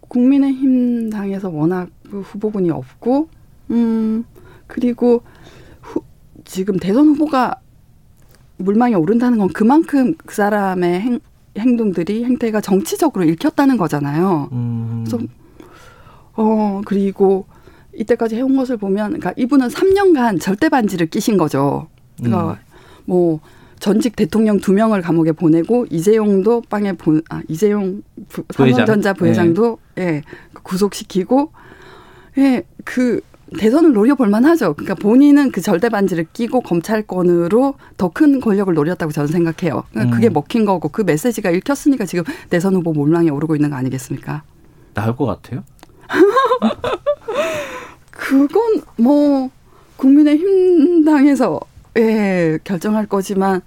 [SPEAKER 6] 국민의힘 당에서 워낙 그 후보군이 없고, 음, 그리고 후, 지금 대선 후보가 물망에 오른다는 건 그만큼 그 사람의 행, 행동들이 행태가 정치적으로 읽혔다는 거잖아요. 음. 그래서 어 그리고 이때까지 해온 것을 보면, 그러니까 이분은 3년간 절대 반지를 끼신 거죠. 그러니까 음. 뭐 전직 대통령 두 명을 감옥에 보내고 이재용도 빵에 보, 아, 이재용 부, 삼성전자 부회장도 네. 예, 구속시키고 예, 그 대선을 노려볼 만하죠. 그러니까 본인은 그 절대 반지를 끼고 검찰권으로 더 큰 권력을 노렸다고 저는 생각해요. 그러니까 음. 그게 먹힌 거고 그 메시지가 읽혔으니까 지금 대선 후보 몰랑에 오르고 있는 거 아니겠습니까?
[SPEAKER 2] 나을 것 같아요.
[SPEAKER 6] 그건 뭐 국민의힘 당에서 예, 결정할 거지만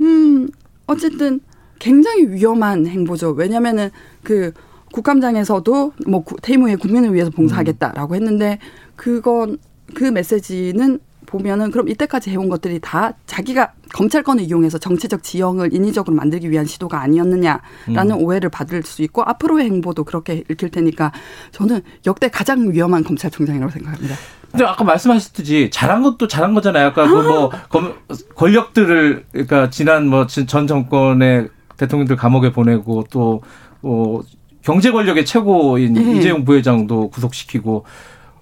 [SPEAKER 6] 음 어쨌든 굉장히 위험한 행보죠. 왜냐면은 그 국감장에서도 뭐 퇴임 후에 국민을 위해서 봉사하겠다라고 했는데 그건 그 메시지는 보면은 그럼 이때까지 해온 것들이 다 자기가 검찰권을 이용해서 정치적 지형을 인위적으로 만들기 위한 시도가 아니었느냐라는 음. 오해를 받을 수 있고 앞으로의 행보도 그렇게 읽힐 테니까 저는 역대 가장 위험한 검찰총장이라고 생각합니다.
[SPEAKER 2] 근데 아까 말씀하셨듯이 잘한 것도 잘한 거잖아요. 아까 그뭐 권력들을 그러니까 지난 뭐 전 정권의 대통령들 감옥에 보내고 또 어, 경제 권력의 최고인 네. 이재용 부회장도 구속시키고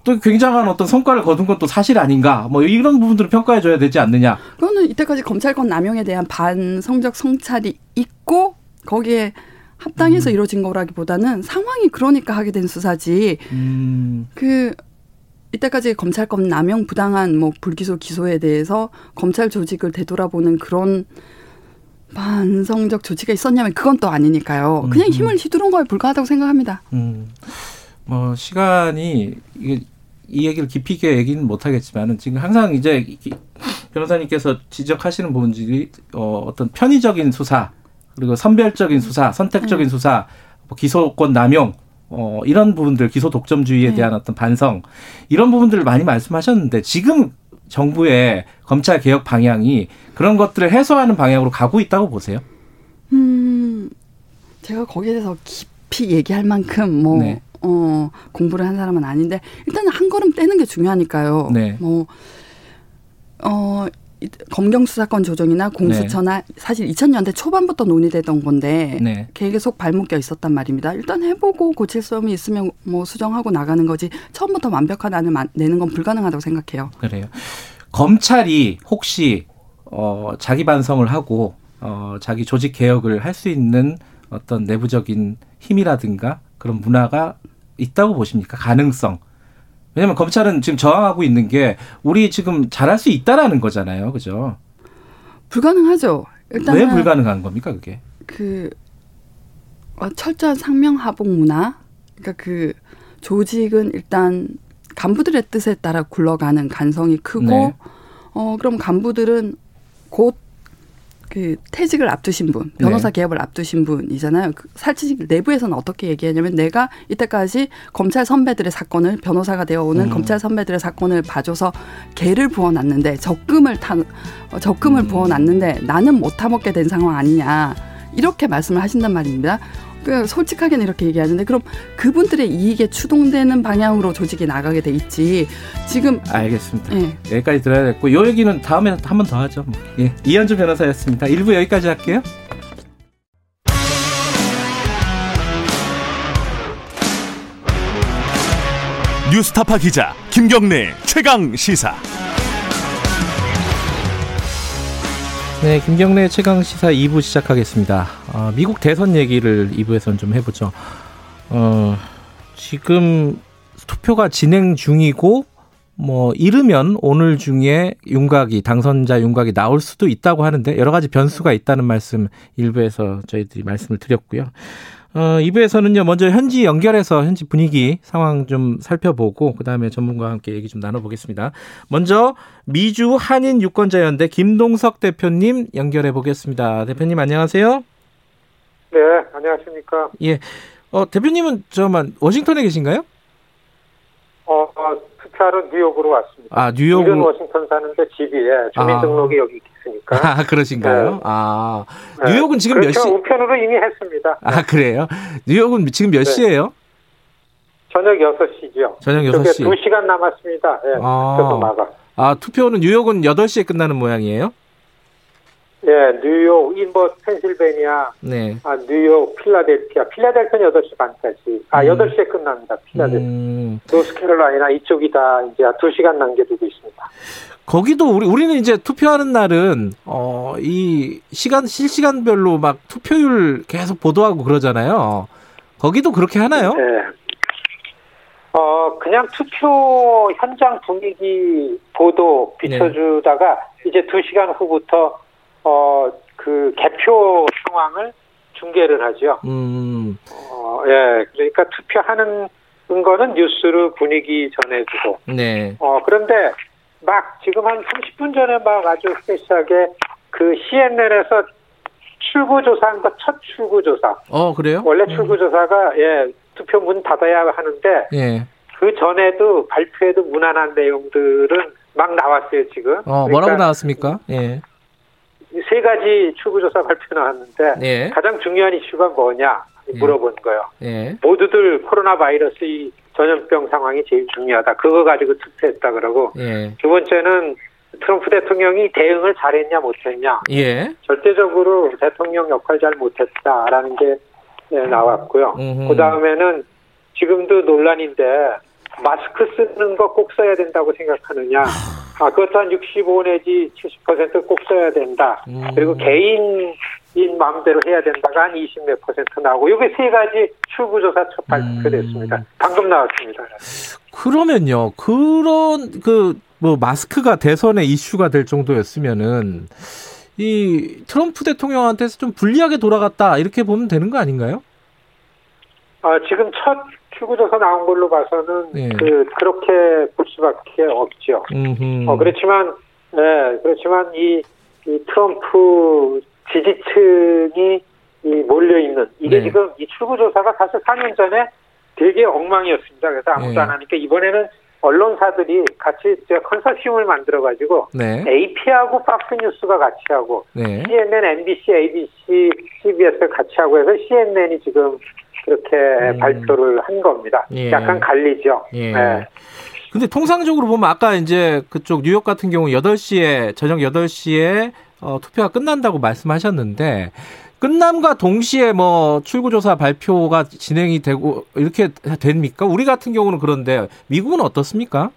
[SPEAKER 2] 또 굉장한 어떤 성과를 거둔 것도 사실 아닌가 뭐 이런 부분들을 평가해 줘야 되지 않느냐.
[SPEAKER 6] 그거는 이때까지 검찰권 남용에 대한 반성적 성찰이 있고 거기에 합당해서 음. 이루어진 거라기보다는 상황이 그러니까 하게 된 수사지. 음. 그 이때까지 검찰권 남용 부당한 뭐 불기소 기소에 대해서 검찰 조직을 되돌아보는 그런 반성적 조치가 있었냐면 그건 또 아니니까요. 그냥 음. 힘을 휘두른 거에 불과하다고 생각합니다. 음.
[SPEAKER 2] 뭐 시간이 이게 이 얘기를 깊이 있게 얘기는 못하겠지만은 지금 항상 이제 변호사님께서 지적하시는 부분들이 어, 어떤 편의적인 수사 그리고 선별적인 수사, 선택적인 네. 수사, 뭐 기소권 남용 어, 이런 부분들 기소 독점주의에 네. 대한 어떤 반성 이런 부분들을 많이 말씀하셨는데 지금 정부의 검찰 개혁 방향이 그런 것들을 해소하는 방향으로 가고 있다고 보세요?
[SPEAKER 6] 음, 제가 거기에 대해서 깊이 얘기할 만큼 뭐 네. 어, 공부를 한 사람은 아닌데 일단 한 걸음 떼는 게 중요하니까요. 네. 뭐 어, 검경 수사권 조정이나 공수처나 네. 사실 2000년대 초반부터 논의되던 건데 네. 계속 발목 껴 있었단 말입니다. 일단 해보고 고칠 점이 있으면 뭐 수정하고 나가는 거지 처음부터 완벽한 안을 내는 건 불가능하다고 생각해요.
[SPEAKER 2] 그래요. 검찰이 혹시 어, 자기 반성을 하고 어, 자기 조직 개혁을 할 수 있는 어떤 내부적인 힘이라든가 그런 문화가 있다고 보십니까? 가능성. 왜냐하면 검찰은 지금 저항하고 있는 게 우리 지금 잘할 수 있다라는 거잖아요, 그죠?
[SPEAKER 6] 불가능하죠.
[SPEAKER 2] 일단 왜 불가능한 겁니까, 그게?
[SPEAKER 6] 그 어, 철저한 상명 하복 문화. 그러니까 그 조직은 일단 간부들의 뜻에 따라 굴러가는 간성이 크고, 네. 어 그럼 간부들은 곧 그 퇴직을 앞두신 분, 변호사 네. 개업을 앞두신 분이잖아요. 그 사실 내부에서는 어떻게 얘기하냐면 내가 이때까지 검찰 선배들의 사건을 변호사가 되어 오는 음. 검찰 선배들의 사건을 봐줘서 개를 부어놨는데 적금을 타 어, 적금을 음. 부어놨는데 나는 못 타먹게 된 상황 아니냐 이렇게 말씀을 하신단 말입니다. 그 솔직하게는 이렇게 얘기하는데 그럼 그분들의 이익에 추동되는 방향으로 조직이 나가게 돼 있지. 지금
[SPEAKER 2] 알겠습니다. 예. 여기까지 들어야겠고 이 얘기는 다음에 한 번 더 하죠. 뭐. 예. 이현주 변호사였습니다. 일부 여기까지 할게요.
[SPEAKER 1] 뉴스타파 기자 김경래 최강 시사.
[SPEAKER 2] 네, 김경래 최강 시사 2부 시작하겠습니다. 어, 미국 대선 얘기를 2부에서는 좀 해보죠. 어, 지금 투표가 진행 중이고 뭐 이르면 오늘 중에 윤곽이 당선자 윤곽이 나올 수도 있다고 하는데 여러 가지 변수가 있다는 말씀 일부에서 저희들이 말씀을 드렸고요. 어, 2부에서는요, 먼저 현지 연결해서 현지 분위기 상황 좀 살펴보고, 그 다음에 전문가와 함께 얘기 좀 나눠보겠습니다. 먼저, 미주 한인 유권자연대 김동석 대표님 연결해 보겠습니다. 대표님 안녕하세요.
[SPEAKER 7] 네, 안녕하십니까.
[SPEAKER 2] 예. 어, 대표님은 저만 워싱턴에 계신가요?
[SPEAKER 7] 어, 어 투표하러 뉴욕으로 왔습니다.
[SPEAKER 2] 아, 뉴욕.
[SPEAKER 7] 일은 워싱턴 사는데 집이 예, 주민등록이 아. 여기 있 으니까.
[SPEAKER 2] 아, 그러신가요? 네. 아. 네. 뉴욕은 지금
[SPEAKER 7] 그렇죠.
[SPEAKER 2] 몇 시?
[SPEAKER 7] 우편으로 이미 했습니다.
[SPEAKER 2] 아, 그래요? 뉴욕은 지금 몇 네. 시예요?
[SPEAKER 7] 저녁 6시죠.
[SPEAKER 2] 저녁 6시.
[SPEAKER 7] 2시간 남았습니다. 예, 아. 마가.
[SPEAKER 2] 아, 투표는 뉴욕은 8시에 끝나는 모양이에요?
[SPEAKER 7] 예, 뉴욕, 인버, 펜실베니아, 네. 아, 뉴욕, 필라델피아. 필라델피아는 8시 반까지. 아, 음. 8시에 끝납니다. 필라델피아. 음. 노스캐롤라이나 이쪽이 다 이제 2시간 남겨두고 있습니다.
[SPEAKER 2] 거기도 우리 우리는 이제 투표하는 날은 어 이 시간 실시간별로 막 투표율 계속 보도하고 그러잖아요. 거기도 그렇게 하나요? 네.
[SPEAKER 7] 어 그냥 투표 현장 분위기 보도 비춰주다가 네. 이제 두 시간 후부터 어 그 개표 상황을 중계를 하죠. 음. 어, 예, 그러니까 투표하는 거는 뉴스로 분위기 전해주고. 네. 어 그런데 막 지금 한 30분 전에 막 아주 스페시하게 그 CNN에서 출구조사한 거첫 출구조사.
[SPEAKER 2] 어 그래요?
[SPEAKER 7] 원래 음. 출구조사가 예 투표 문 닫아야 하는데 예. 그 전에도 발표에도 무난한 내용들은 막 나왔어요 지금.
[SPEAKER 2] 어 뭐라고 그러니까 나왔습니까? 예.
[SPEAKER 7] 세 가지 출구조사 발표 나왔는데 예. 가장 중요한 이슈가 뭐냐 예. 물어본 거예요. 예. 모두들 코로나 바이러스 이 전염병 상황이 제일 중요하다. 그거 가지고 투표했다 그러고 예. 두 번째는 트럼프 대통령이 대응을 잘했냐 못했냐. 예. 절대적으로 대통령 역할 잘 못했다라는 게 예, 나왔고요. 그 다음에는 지금도 논란인데 마스크 쓰는 거 꼭 써야 된다고 생각하느냐. 아, 그것도 한 65 내지 70%꼭 써야 된다. 음. 그리고 개인 인 마음대로 해야 된다가 한 20몇 퍼센트 나오고, 이게 세 가지 출구조사 첫 발표됐습니다. 음. 방금 나왔습니다.
[SPEAKER 2] 그러면요, 그런, 그, 뭐, 마스크가 대선의 이슈가 될 정도였으면은, 이 트럼프 대통령한테서 좀 불리하게 돌아갔다, 이렇게 보면 되는 거 아닌가요?
[SPEAKER 7] 아, 지금 첫 출구조사 나온 걸로 봐서는 네. 그 그렇게 볼 수밖에 없죠. 음흠. 어 그렇지만 네 그렇지만 이, 이 트럼프 지지층이 이 몰려 있는 이게 네. 지금 이 출구조사가 사실 4년 전에 되게 엉망이었습니다. 그래서 아무도 네. 안 하니까 이번에는 언론사들이 같이 컨설시움을 만들어 가지고 네. AP하고 박스뉴스가 같이 하고 네. CNN, MBC, ABC, CBS 같이 하고 해서 CNN이 지금 그렇게 음. 발표를 한 겁니다. 예. 약간 갈리죠. 예. 네.
[SPEAKER 2] 근데 통상적으로 보면 아까 이제 그쪽 뉴욕 같은 경우 8시에 저녁 8시에 어, 투표가 끝난다고 말씀하셨는데 끝남과 동시에 뭐 출구조사 발표가 진행이 되고 이렇게 됩니까? 우리 같은 경우는 그런데 미국은 어떻습니까?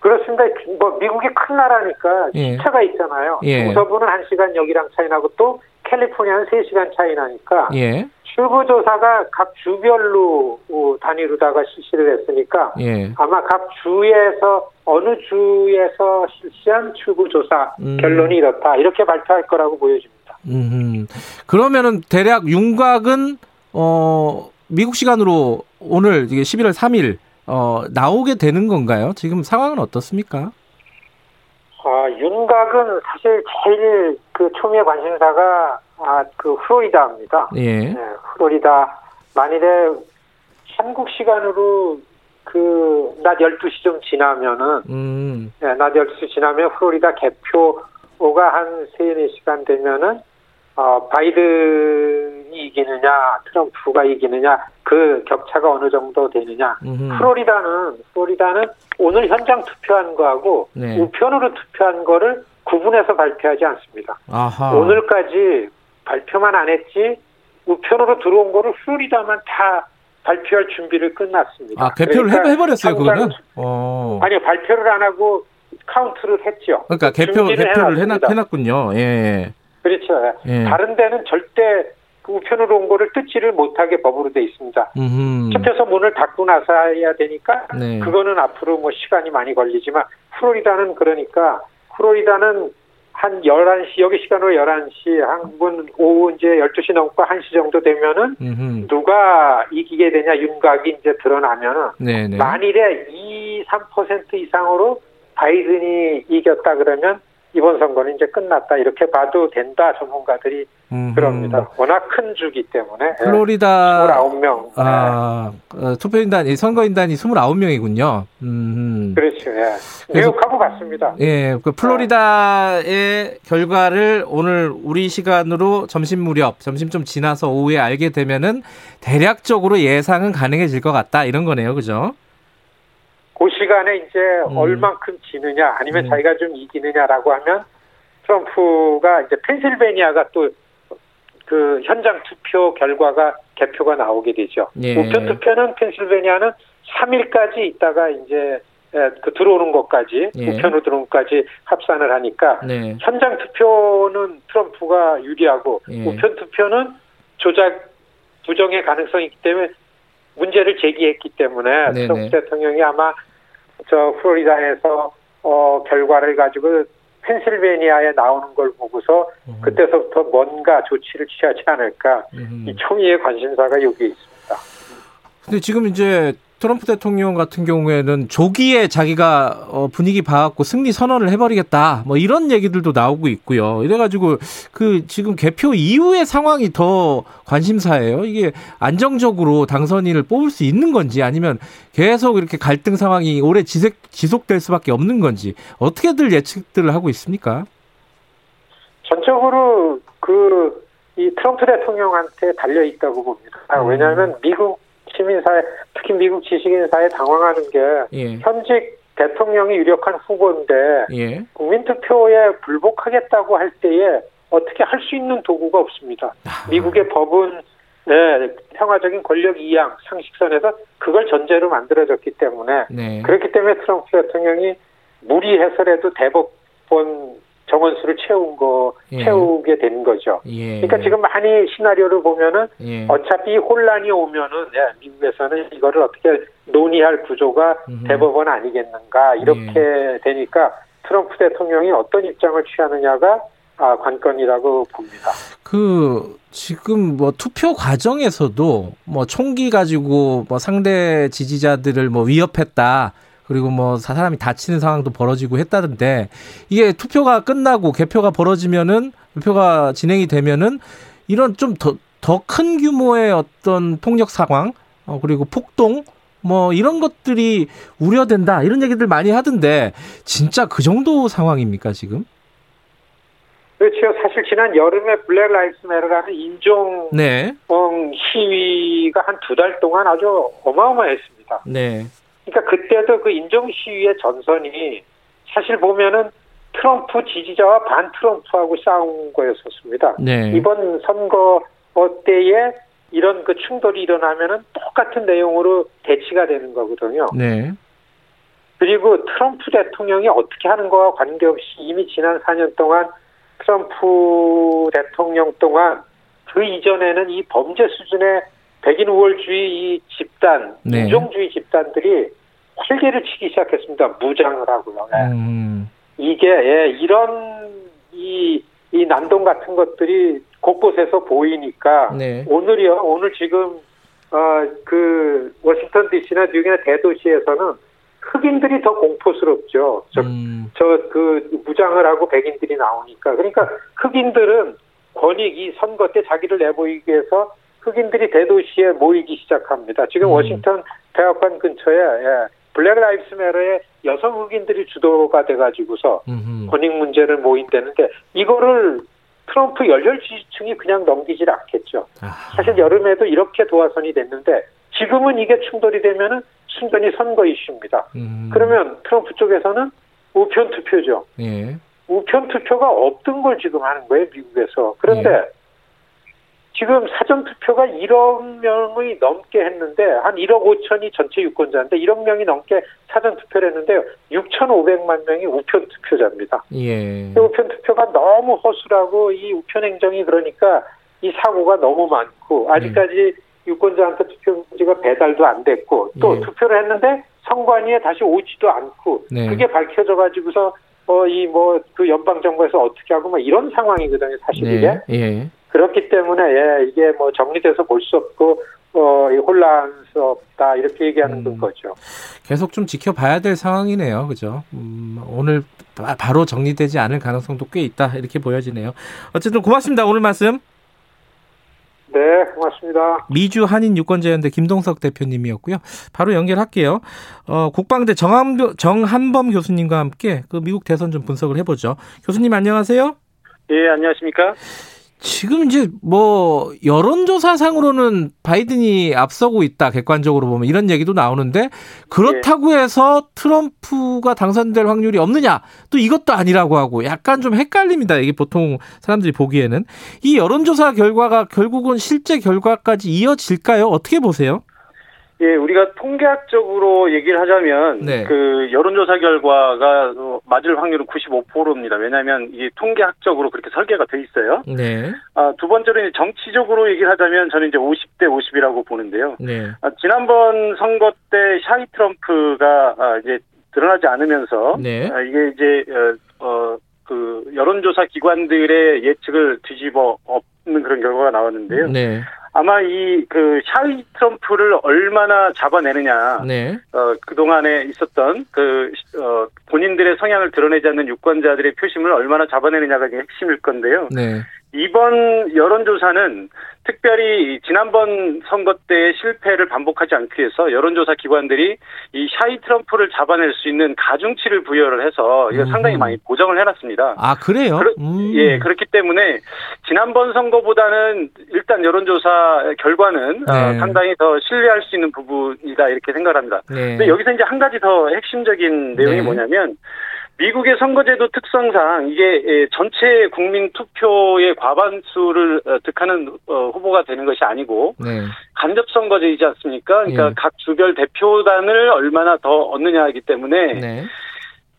[SPEAKER 7] 그렇습니다. 뭐 미국이 큰 나라니까 예. 시차가 있잖아요. 예. 동서부는 1시간 여기랑 차이 나고 또 캘리포니아는 3시간 차이 나니까 예. 출구조사가 각 주별로 단위로다가 실시를 했으니까 예. 아마 각 주에서 어느 주에서 실시한 출구조사 음. 결론이 이렇다 이렇게 발표할 거라고 보여집니다.
[SPEAKER 2] 음. 그러면은 대략 윤곽은 어 미국 시간으로 오늘 이게 11월 3일 어 나오게 되는 건가요? 지금 상황은 어떻습니까?
[SPEAKER 7] 아, 윤곽은 사실 제일 그 초미의 관심사가 아, 그 플로리다입니다. 예. 네, 플로리다. 만일에 한국 시간으로 그 낮 12시 좀 지나면은 음. 네, 낮 12시 지나면 플로리다 개표가 한 3, 4시간 되면은 어, 바이든이 이기느냐, 트럼프가 이기느냐, 그 격차가 어느 정도 되느냐. 음흠. 플로리다는, 플로리다는 오늘 현장 투표한 거하고 네. 우편으로 투표한 거를 구분해서 발표하지 않습니다. 아하. 오늘까지 발표만 안 했지, 우편으로 들어온 거를 플로리다만 다 발표할 준비를 끝났습니다.
[SPEAKER 2] 아, 개표를 그러니까 해버렸어요, 그거는? 어.
[SPEAKER 7] 아니요, 발표를 안 하고 카운트를 했죠.
[SPEAKER 2] 그러니까 개표, 개표를 해놨, 해놨군요. 예.
[SPEAKER 7] 그렇죠. 예. 다른 데는 절대 그 우편으로 온 거를 뜯지를 못하게 법으로 돼 있습니다. 첩혀서 문을 닫고 나서야 되니까 네. 그거는 앞으로 뭐 시간이 많이 걸리지만 플로리다는 그러니까 플로리다는 한 11시, 여기 시간으로 11시, 한분 오후 이제 12시 넘고 1시 정도 되면은 음흠. 누가 이기게 되냐 윤곽이 이제 드러나면은 네네. 네. 만일에 2, 3% 이상으로 바이든이 이겼다 그러면 이번 선거는 이제 끝났다 이렇게 봐도 된다 전문가들이 음흠. 그럽니다. 워낙 큰 주기 때문에
[SPEAKER 2] 예. 플로리다
[SPEAKER 7] 29명
[SPEAKER 2] 아, 네. 어, 투표인단 선거인단이 29명이군요.
[SPEAKER 7] 음. 그렇죠. 예. 뉴욕하고 같습니다.
[SPEAKER 2] 예, 그 플로리다의 결과를 오늘 우리 시간으로 점심 무렵, 점심 좀 지나서 오후에 알게 되면은 대략적으로 예상은 가능해질 것 같다 이런 거네요, 그죠?
[SPEAKER 7] 그 시간에 이제 음. 얼만큼 지느냐 아니면 음. 자기가 좀 이기느냐라고 하면 트럼프가 이제 펜실베니아가 또 그 현장 투표 결과가 개표가 나오게 되죠. 예. 우편 투표는 펜실베니아는 3일까지 있다가 이제 예, 그 들어오는 것까지 예. 우편으로 들어오는 것까지 합산을 하니까 네. 현장 투표는 트럼프가 유리하고 예. 우편 투표는 조작 부정의 가능성이 있기 때문에 문제를 제기했기 때문에. 트럼프 대통령이 아마 저 플로리다에서 어 결과를 가지고 펜실베니아에 나오는 걸 보고서 음. 그때서부터 뭔가 조치를 취하지 않을까 음. 이 총리의 관심사가 여기에 있습니다.
[SPEAKER 2] 근데 지금 이제 트럼프 대통령 같은 경우에는 조기에 자기가 어, 분위기 봐갖고 승리 선언을 해버리겠다 뭐 이런 얘기들도 나오고 있고요. 이래가지고 그 지금 개표 이후의 상황이 더 관심사예요. 이게 안정적으로 당선인을 뽑을 수 있는 건지 아니면 계속 이렇게 갈등 상황이 오래 지속, 지속될 수밖에 없는 건지 어떻게들 예측들을 하고 있습니까?
[SPEAKER 7] 전적으로 그 이 트럼프 대통령한테 달려 있다고 봅니다. 음. 왜냐하면 미국 시민사회, 특히 미국 지식인사회 당황하는 게 예. 현직 대통령이 유력한 후보인데 예. 국민투표에 불복하겠다고 할 때에 어떻게 할 수 있는 도구가 없습니다. 아. 미국의 법은 네, 평화적인 권력 이양 상식선에서 그걸 전제로 만들어졌기 때문에 네. 그렇기 때문에 트럼프 대통령이 무리 해설에도 대법원 정원수를 채운 거 예. 채우게 된 거죠. 예. 그러니까 지금 많이 시나리오를 보면은 예. 어차피 혼란이 오면은 예, 미국에서는 이거를 어떻게 논의할 구조가 음흠. 대법원 아니겠는가 이렇게 예. 되니까 트럼프 대통령이 어떤 입장을 취하느냐가 아, 관건이라고 봅니다.
[SPEAKER 2] 그 지금 뭐 투표 과정에서도 뭐 총기 가지고 뭐 상대 지지자들을 뭐 위협했다. 그리고 뭐 사람이 다치는 상황도 벌어지고 했다던데 이게 투표가 끝나고 개표가 벌어지면은 개표가 진행이 되면은 이런 좀 더 더 큰 규모의 어떤 폭력 상황 어 그리고 폭동 뭐 이런 것들이 우려된다 이런 얘기들 많이 하던데 진짜 그 정도 상황입니까 지금?
[SPEAKER 7] 그렇죠. 사실 지난 여름에 Black Lives Matter라는 인종 네. 시위가 한 두 달 동안 아주 어마어마했습니다. 네. 그러니까 그때도 그 인종 시위의 전선이 사실 보면은 트럼프 지지자와 반 트럼프하고 싸운 거였었습니다. 네. 이번 선거 때에 이런 그 충돌이 일어나면은 똑같은 내용으로 대치가 되는 거거든요. 네. 그리고 트럼프 대통령이 어떻게 하는 거와 관계없이 이미 지난 4년 동안 트럼프 대통령 동안 그 이전에는 이 범죄 수준의 백인 우월주의 이 집단, 네. 인종주의 집단들이 활개를 치기 시작했습니다. 무장을 하고요. 네. 음. 이게 예, 이런 이, 이 난동 같은 것들이 곳곳에서 보이니까 네. 오늘이요. 오늘 지금 어, 그 워싱턴 D.C.나 뉴욕이나 대도시에서는 흑인들이 더 공포스럽죠. 저, 음. 저그 무장을 하고 백인들이 나오니까. 그러니까 흑인들은 권익 이 선거 때 자기를 내보이기 위해서 흑인들이 대도시에 모이기 시작합니다. 지금 음. 워싱턴 백악관 근처에 예, Black Lives Matter의 여성 흑인들이 주도가 돼가지고서 음흠. 권익 문제를 모인다는데 이거를 트럼프 열렬 지지층이 그냥 넘기질 않겠죠. 아하. 사실 여름에도 이렇게 도화선이 됐는데 지금은 이게 충돌이 되면은 순전히 선거 이슈입니다. 음. 그러면 트럼프 쪽에서는 우편 투표죠. 예. 우편 투표가 없던 걸 지금 하는 거예요, 미국에서. 그런데 예. 지금 사전 투표가 1억 명이 넘게 했는데 한 1억 5천이 전체 유권자인데 1억 명이 넘게 사전 투표를 했는데요. 6,500만 명이 우편 투표자입니다. 예. 우편 투표가 너무 허술하고 이 우편 행정이 그러니까 이 사고가 너무 많고 아직까지 예. 유권자한테 투표지가 배달도 안 됐고 또 예. 투표를 했는데 선관위에 다시 오지도 않고 네. 그게 밝혀져 가지고서 어 이 뭐 그 연방 정부에서 어떻게 하고 뭐 이런 상황이거든요 사실 이게 네. 예. 그렇기 때문에 예, 이게 뭐 정리돼서 볼 수 없고 어, 혼란스럽다 이렇게 얘기하는 음, 거죠.
[SPEAKER 2] 계속 좀 지켜봐야 될 상황이네요, 그죠? 음, 오늘 바 로 정리되지 않을 가능성도 꽤 있다 이렇게 보여지네요. 어쨌든 고맙습니다 오늘 말씀.
[SPEAKER 7] 네, 고맙습니다.
[SPEAKER 2] 미주 한인 유권자연대 김동석 대표님이었고요. 바로 연결할게요. 어, 국방대 정한, 정한범 교수님과 함께 그 미국 대선 좀 분석을 해보죠. 교수님 안녕하세요.
[SPEAKER 8] 예, 안녕하십니까?
[SPEAKER 2] 지금 이제 뭐 여론조사상으로는 바이든이 앞서고 있다 객관적으로 보면 이런 얘기도 나오는데 그렇다고 해서 트럼프가 당선될 확률이 없느냐? 또 이것도 아니라고 하고 약간 좀 헷갈립니다. 이게 보통 사람들이 보기에는. 이 여론조사 결과가 결국은 실제 결과까지 이어질까요? 어떻게 보세요?
[SPEAKER 8] 예, 우리가 통계학적으로 얘기를 하자면 네. 그 여론조사 결과가 맞을 확률은 95%입니다. 왜냐하면 이게 통계학적으로 그렇게 설계가 돼 있어요. 네. 아, 두 번째로 이제 정치적으로 얘기를 하자면 저는 이제 50대 50이라고 보는데요. 네. 아, 지난번 선거 때 샤이 트럼프가 아, 이제 드러나지 않으면서 네. 아, 이게 이제 어, 어, 그 여론조사 기관들의 예측을 뒤집어 엎는 그런 결과가 나왔는데요. 네. 아마 이 그 샤이 트럼프를 얼마나 잡아내느냐, 네. 어 그동안에 있었던 그 어, 본인들의 성향을 드러내지 않는 유권자들의 표심을 얼마나 잡아내느냐가 핵심일 건데요. 네. 이번 여론조사는 특별히 지난번 선거 때 실패를 반복하지 않기 위해서 여론조사 기관들이 이 샤이 트럼프를 잡아낼 수 있는 가중치를 부여를 해서 이거 음. 상당히 많이 보정을 해놨습니다.
[SPEAKER 2] 아 그래요?
[SPEAKER 8] 그러, 음. 예 그렇기 때문에 지난번 선거보다는 일단 여론조사 결과는 어, 네. 어, 상당히 더 신뢰할 수 있는 부분이다 이렇게 생각합니다. 네. 근데 여기서 이제 한 가지 더 핵심적인 내용이 네. 뭐냐면. 미국의 선거제도 특성상 이게 예, 전체 국민 투표의 과반수를 어, 득하는 어, 후보가 되는 것이 아니고 네. 간접 선거제이지 않습니까? 그러니까 예. 각 주별 대표단을 얼마나 더 얻느냐이기 때문에 네.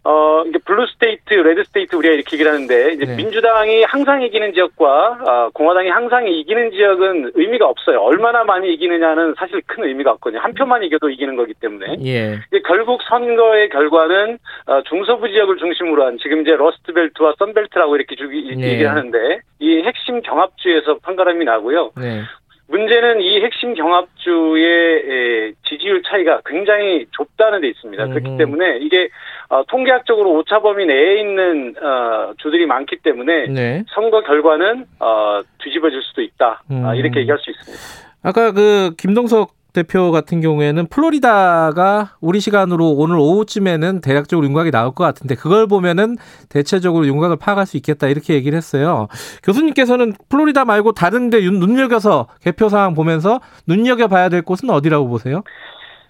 [SPEAKER 8] 어, 이게 blue state, red state 우리가 이렇게 얘기를 하는데, 이제 네. 민주당이 항상 이기는 지역과, 어, 공화당이 항상 이기는 지역은 의미가 없어요. 얼마나 많이 이기느냐는 사실 큰 의미가 없거든요. 한 표만 이겨도 이기는 거기 때문에. 예. 이제 결국 선거의 결과는, 어, 중서부 지역을 중심으로 한, 지금 이제 러스트벨트와 썬벨트라고 이렇게 주기, 네. 얘기를 하는데, 이 핵심 경합주에서 판가름이 나고요. 네. 문제는 이 핵심 경합주의 지지율 차이가 굉장히 좁다는 데 있습니다. 음. 그렇기 때문에 이게 어, 통계학적으로 오차 범위 내에 있는 어, 주들이 많기 때문에 네. 선거 결과는 어, 뒤집어질 수도 있다. 음. 이렇게 얘기할 수 있습니다.
[SPEAKER 2] 아까 그 김동석 대표 같은 경우에는 플로리다가 우리 시간으로 오늘 오후쯤에는 대략적으로 윤곽이 나올 것 같은데 그걸 보면은 대체적으로 윤곽을 파악할 수 있겠다 이렇게 얘기를 했어요. 교수님께서는 플로리다 말고 다른데 눈여겨서 개표 상황 보면서 눈여겨 봐야 될 곳은 어디라고 보세요?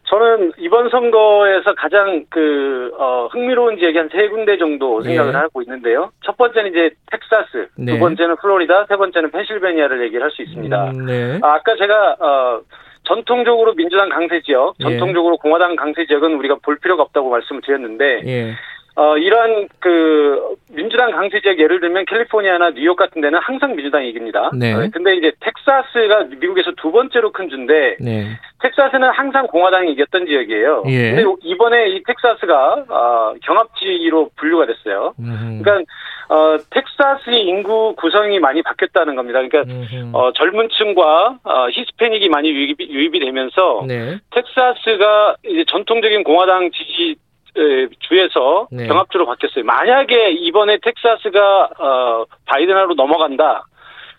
[SPEAKER 8] 저는 이번 선거에서 가장 그 어, 흥미로운 지역이 한 세 군데 정도 생각을 예. 하고 있는데요. 첫 번째는 이제 텍사스, 네. 두 번째는 플로리다, 세 번째는 펜실베니아를 얘기를 할 수 있습니다. 음, 네. 아, 아까 제가 어, 전통적으로 민주당 강세 지역, 예. 전통적으로 예. 공화당 강세 지역은 우리가 볼 필요가 없다고 말씀을 드렸는데, 예. 어, 이러한 그 민주당 강세 지역 예를 들면 캘리포니아나 뉴욕 같은 데는 항상 민주당이 이깁니다. 네. 어, 근데 이제 텍사스가 미국에서 두 번째로 큰 주인데 네. 텍사스는 항상 공화당이 이겼던 지역이에요. 예. 근데 이번에 이 텍사스가 어, 경합지로 분류가 됐어요. 음흠. 그러니까 어, 텍사스의 인구 구성이 많이 바뀌었다는 겁니다. 그러니까 어, 젊은 층과 어, 히스패닉이 많이 유입이, 유입이 되면서 네. 텍사스가 이제 전통적인 공화당 지지 주에서 네. 경합주로 바뀌었어요. 만약에 이번에 텍사스가 어, 바이든으로 넘어간다.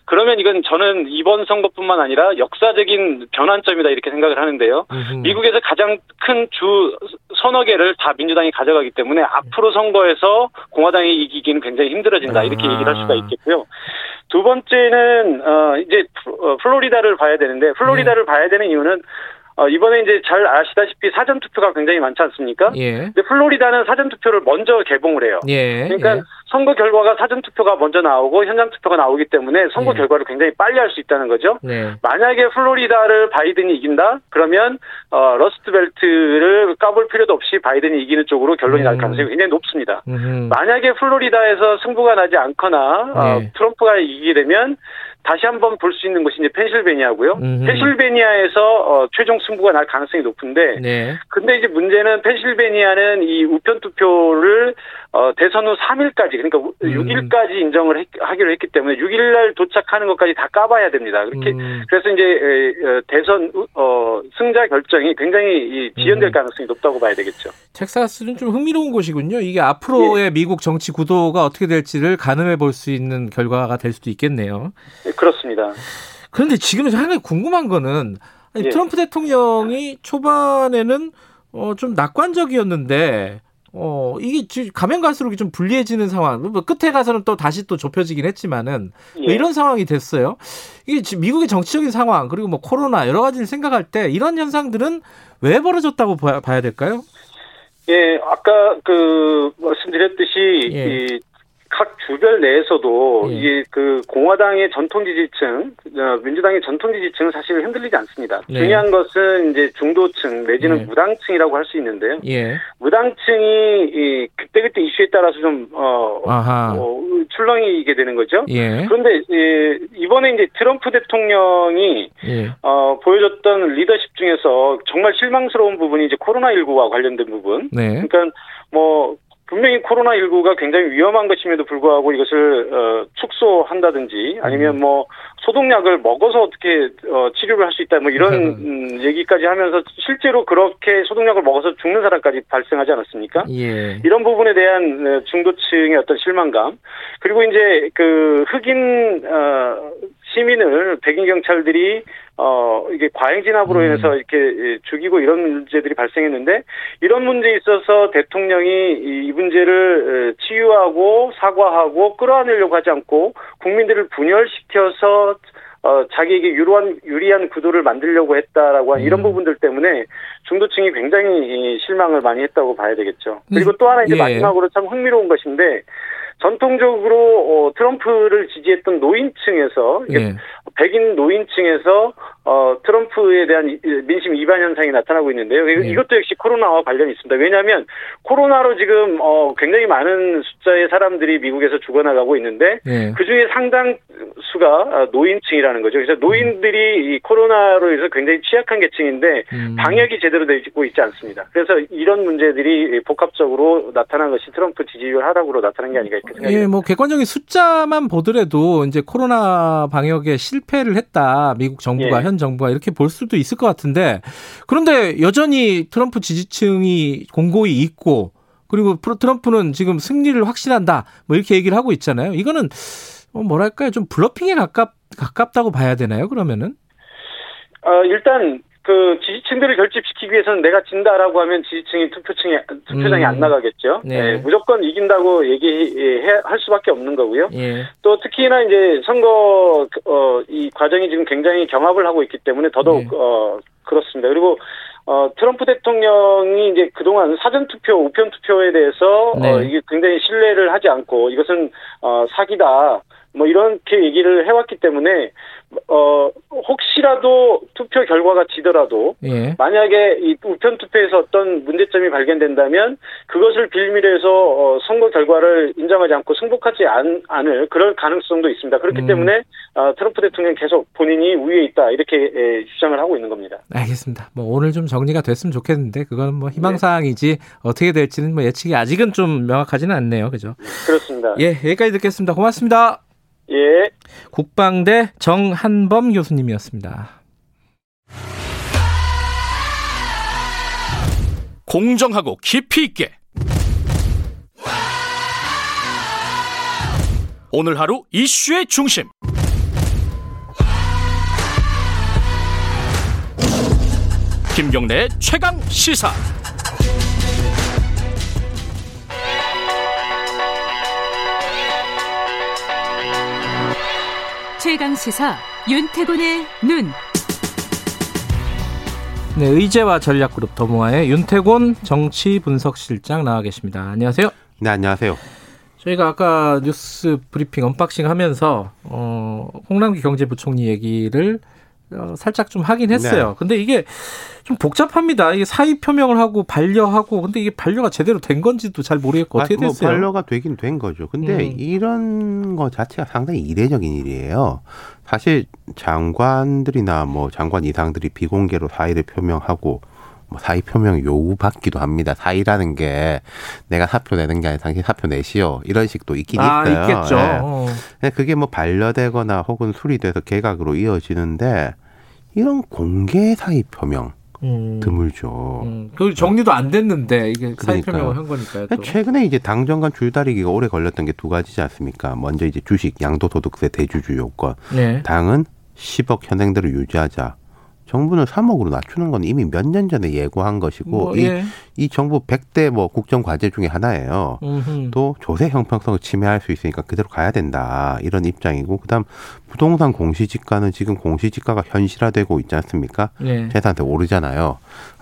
[SPEAKER 8] 그러면 이건 저는 이번 선거뿐만 아니라 역사적인 변환점이다 이렇게 생각을 하는데요. 음흠. 미국에서 가장 큰 주 서너 개를 다 민주당이 가져가기 때문에 앞으로 선거에서 공화당이 이기기는 굉장히 힘들어진다 이렇게 아. 얘기를 할 수가 있겠고요. 두 번째는 어 이제 어, 플로리다를 봐야 되는데 플로리다를 네. 봐야 되는 이유는 어, 이번에 이제 잘 아시다시피 사전 투표가 굉장히 많지 않습니까? 예. 근데 플로리다는 사전 투표를 먼저 개봉을 해요. 예. 그러니까 예. 선거 결과가 사전 투표가 먼저 나오고 현장 투표가 나오기 때문에 선거 예. 결과를 굉장히 빨리 알 수 있다는 거죠. 네. 만약에 플로리다를 바이든이 이긴다? 그러면 어, 러스트벨트를 까볼 필요도 없이 바이든이 이기는 쪽으로 결론이 음. 날 가능성이 굉장히 높습니다. 음흠. 만약에 플로리다에서 승부가 나지 않거나 어, 네. 트럼프가 이기게 되면 다시 한번 볼 수 있는 곳이 이제 펜실베니아고요. 음흠. 펜실베니아에서 어, 최종 승부가 날 가능성이 높은데, 네. 근데 이제 문제는 펜실베니아는 이 우편 투표를 어, 대선 후 3일까지 그러니까 음. 6일까지 인정을 했, 하기로 했기 때문에 6일 날 도착하는 것까지 다 까봐야 됩니다. 그렇게 음. 그래서 이제 에, 대선 어, 승자 결정이 굉장히 지연될 음. 가능성이 높다고 봐야 되겠죠.
[SPEAKER 2] 텍사스는 좀 흥미로운 곳이군요. 이게 앞으로의 예. 미국 정치 구도가 어떻게 될지를 가늠해 볼 수 있는 결과가 될 수도 있겠네요.
[SPEAKER 8] 네, 그렇습니다.
[SPEAKER 2] 그런데 지금 하나 궁금한 거는 아니, 예. 트럼프 대통령이 초반에는 어, 좀 낙관적이었는데 어, 이게 가면 갈수록 좀 불리해지는 상황. 뭐 끝에 가서는 또 다시 또 좁혀지긴 했지만은 뭐 예. 이런 상황이 됐어요. 이게 지금 미국의 정치적인 상황 그리고 뭐 코로나 여러 가지를 생각할 때 이런 현상들은 왜 벌어졌다고 봐야, 봐야 될까요?
[SPEAKER 8] 예, 아까 그 말씀드렸듯이 예. 이 각 주별 내에서도 예. 이게 그 공화당의 전통 지지층, 어, 민주당의 전통 지지층은 사실 흔들리지 않습니다. 네. 중요한 것은 이제 중도층 내지는 예. 무당층이라고 할 수 있는데요. 예. 무당층이 이 그때그때 이슈에 따라서 좀 어, 어 출렁이게 되는 거죠. 예. 그런데 예, 이번에 이제 트럼프 대통령이 예. 어, 보여줬던 리더십 중에서 정말 실망스러운 부분이 이제 코로나 19와 관련된 부분. 네. 그러니까 뭐 분명히 코로나19가 굉장히 위험한 것임에도 불구하고 이것을 어, 축소한다든지 아니면 음. 뭐 소독약을 먹어서 어떻게 어, 치료를 할 수 있다 뭐 이런 음, 얘기까지 하면서 실제로 그렇게 소독약을 먹어서 죽는 사람까지 발생하지 않았습니까? 예. 이런 부분에 대한 어, 중도층의 어떤 실망감 그리고 이제 그 흑인 어, 시민을 백인 경찰들이 어 이게 과잉 진압으로 음. 인해서 이렇게 죽이고 이런 문제들이 발생했는데 이런 문제에 있어서 대통령이 이 문제를 치유하고 사과하고 끌어안으려고 하지 않고 국민들을 분열시켜서 어, 자기에게 유리한, 유리한 구도를 만들려고 했다라고 한 음. 이런 부분들 때문에 중도층이 굉장히 실망을 많이 했다고 봐야 되겠죠. 그리고 또 하나 이제 예. 마지막으로 참 흥미로운 것인데 전통적으로 어, 트럼프를 지지했던 노인층에서 예. 백인 노인층에서 어, 트럼프에 대한 민심 이반 현상이 나타나고 있는데요. 네. 이것도 역시 코로나와 관련이 있습니다. 왜냐하면 코로나로 지금 어, 굉장히 많은 숫자의 사람들이 미국에서 죽어나가고 있는데 네. 그 중에 상당수가 노인층이라는 거죠. 그래서 노인들이 이 코로나로 인해서 굉장히 취약한 계층인데 음. 방역이 제대로 되고 있지 않습니다. 그래서 이런 문제들이 복합적으로 나타난 것이 트럼프 지지율 하락으로 나타난 게 아닌가 이렇게 생각합니다.
[SPEAKER 2] 예, 뭐 객관적인 숫자만 보더라도 이제 코로나 방역에 실패를 했다. 미국 정부가 예. 현 정부가 이렇게 볼 수도 있을 것 같은데 그런데 여전히 트럼프 지지층이 공고히 있고 그리고 트럼프는 지금 승리를 확신한다 뭐 이렇게 얘기를 하고 있잖아요. 이거는 뭐 뭐랄까요 좀 블러핑에 가깝 가깝다고 봐야 되나요? 그러면은?
[SPEAKER 8] 어, 일단 그 지지층들을 결집시키기 위해서는 내가 진다라고 하면 지지층이 투표층에 투표장에 음. 안 나가겠죠. 네. 네. 무조건 이긴다고 얘기할 수밖에 없는 거고요. 예. 또 특히나 이제 선거 어, 이 과정이 지금 굉장히 경합을 하고 있기 때문에 더더욱 네. 어, 그렇습니다. 그리고 어, 트럼프 대통령이 이제 그동안 사전투표, 우편투표에 대해서 네. 어, 이게 굉장히 신뢰를 하지 않고 이것은 어, 사기다. 뭐 이렇게 얘기를 해왔기 때문에 어 혹시라도 투표 결과가 지더라도 예. 만약에 이 우편 투표에서 어떤 문제점이 발견된다면 그것을 빌미로 해서 어 선거 결과를 인정하지 않고 승복하지 않, 않을 그럴 가능성도 있습니다. 그렇기 음. 때문에 어 트럼프 대통령 계속 본인이 우위에 있다 이렇게 예, 주장을 하고 있는 겁니다.
[SPEAKER 2] 알겠습니다. 뭐 오늘 좀 정리가 됐으면 좋겠는데 그건 뭐 희망 사항이지 네. 어떻게 될지는 뭐 예측이 아직은 좀 명확하지는 않네요. 그죠?
[SPEAKER 8] 그렇습니다.
[SPEAKER 2] 예, 여기까지 듣겠습니다. 고맙습니다.
[SPEAKER 8] 예.
[SPEAKER 2] 국방대 정한범 교수님이었습니다.
[SPEAKER 1] 공정하고 깊이 있게 오늘 하루 이슈의 중심 김경래 최강 시사
[SPEAKER 3] 최강 시사 윤태곤의 눈.
[SPEAKER 2] 네, 의제와 전략그룹 더모아의 윤태곤 정치 분석실장 나와 계십니다. 안녕하세요.
[SPEAKER 9] 네, 안녕하세요.
[SPEAKER 2] 저희가 아까 뉴스 브리핑 unboxing 하면서 어, 홍남기 경제부총리 얘기를 어, 살짝 좀 하긴 했어요. 네. 근데 이게 좀 복잡합니다. 이게 사의 표명을 하고 반려하고 근데 이게 반려가 제대로 된 건지도 잘 모르겠고 어떻게 아, 뭐 됐어요?
[SPEAKER 9] 반려가 되긴 된 거죠. 근데 음. 이런 거 자체가 상당히 이례적인 일이에요. 사실 장관들이나 뭐 장관 이상들이 비공개로 사의를 표명하고 뭐 사의 표명 요구받기도 합니다. 사의라는 게 내가 사표 내는 게 아니라 당신 사표 내시오 이런 식도 있긴 아, 있어요.
[SPEAKER 2] 있겠죠.
[SPEAKER 9] 예. 그게 뭐 반려되거나 혹은 수리돼서 개각으로 이어지는데 이런 공개 사의 표명 음. 드물죠. 음.
[SPEAKER 2] 그 정리도 안 됐는데 이게 사의 표명을 한 거니까요. 또.
[SPEAKER 9] 최근에 이제 당정 간 줄다리기가 오래 걸렸던 게 두 가지지 않습니까? 먼저 이제 주식 양도소득세 대주주 요건. 네. 당은 10억 현행대로 유지하자. 정부는 3억으로 낮추는 건 이미 몇 년 전에 예고한 것이고 뭐, 예. 이, 이 정부 100대 뭐 국정 과제 중에 하나예요. 음흠. 또 조세 형평성을 침해할 수 있으니까 그대로 가야 된다. 이런 입장이고 그다음 부동산 공시지가는 지금 공시지가가 현실화되고 있지 않습니까? 예. 재산세 오르잖아요.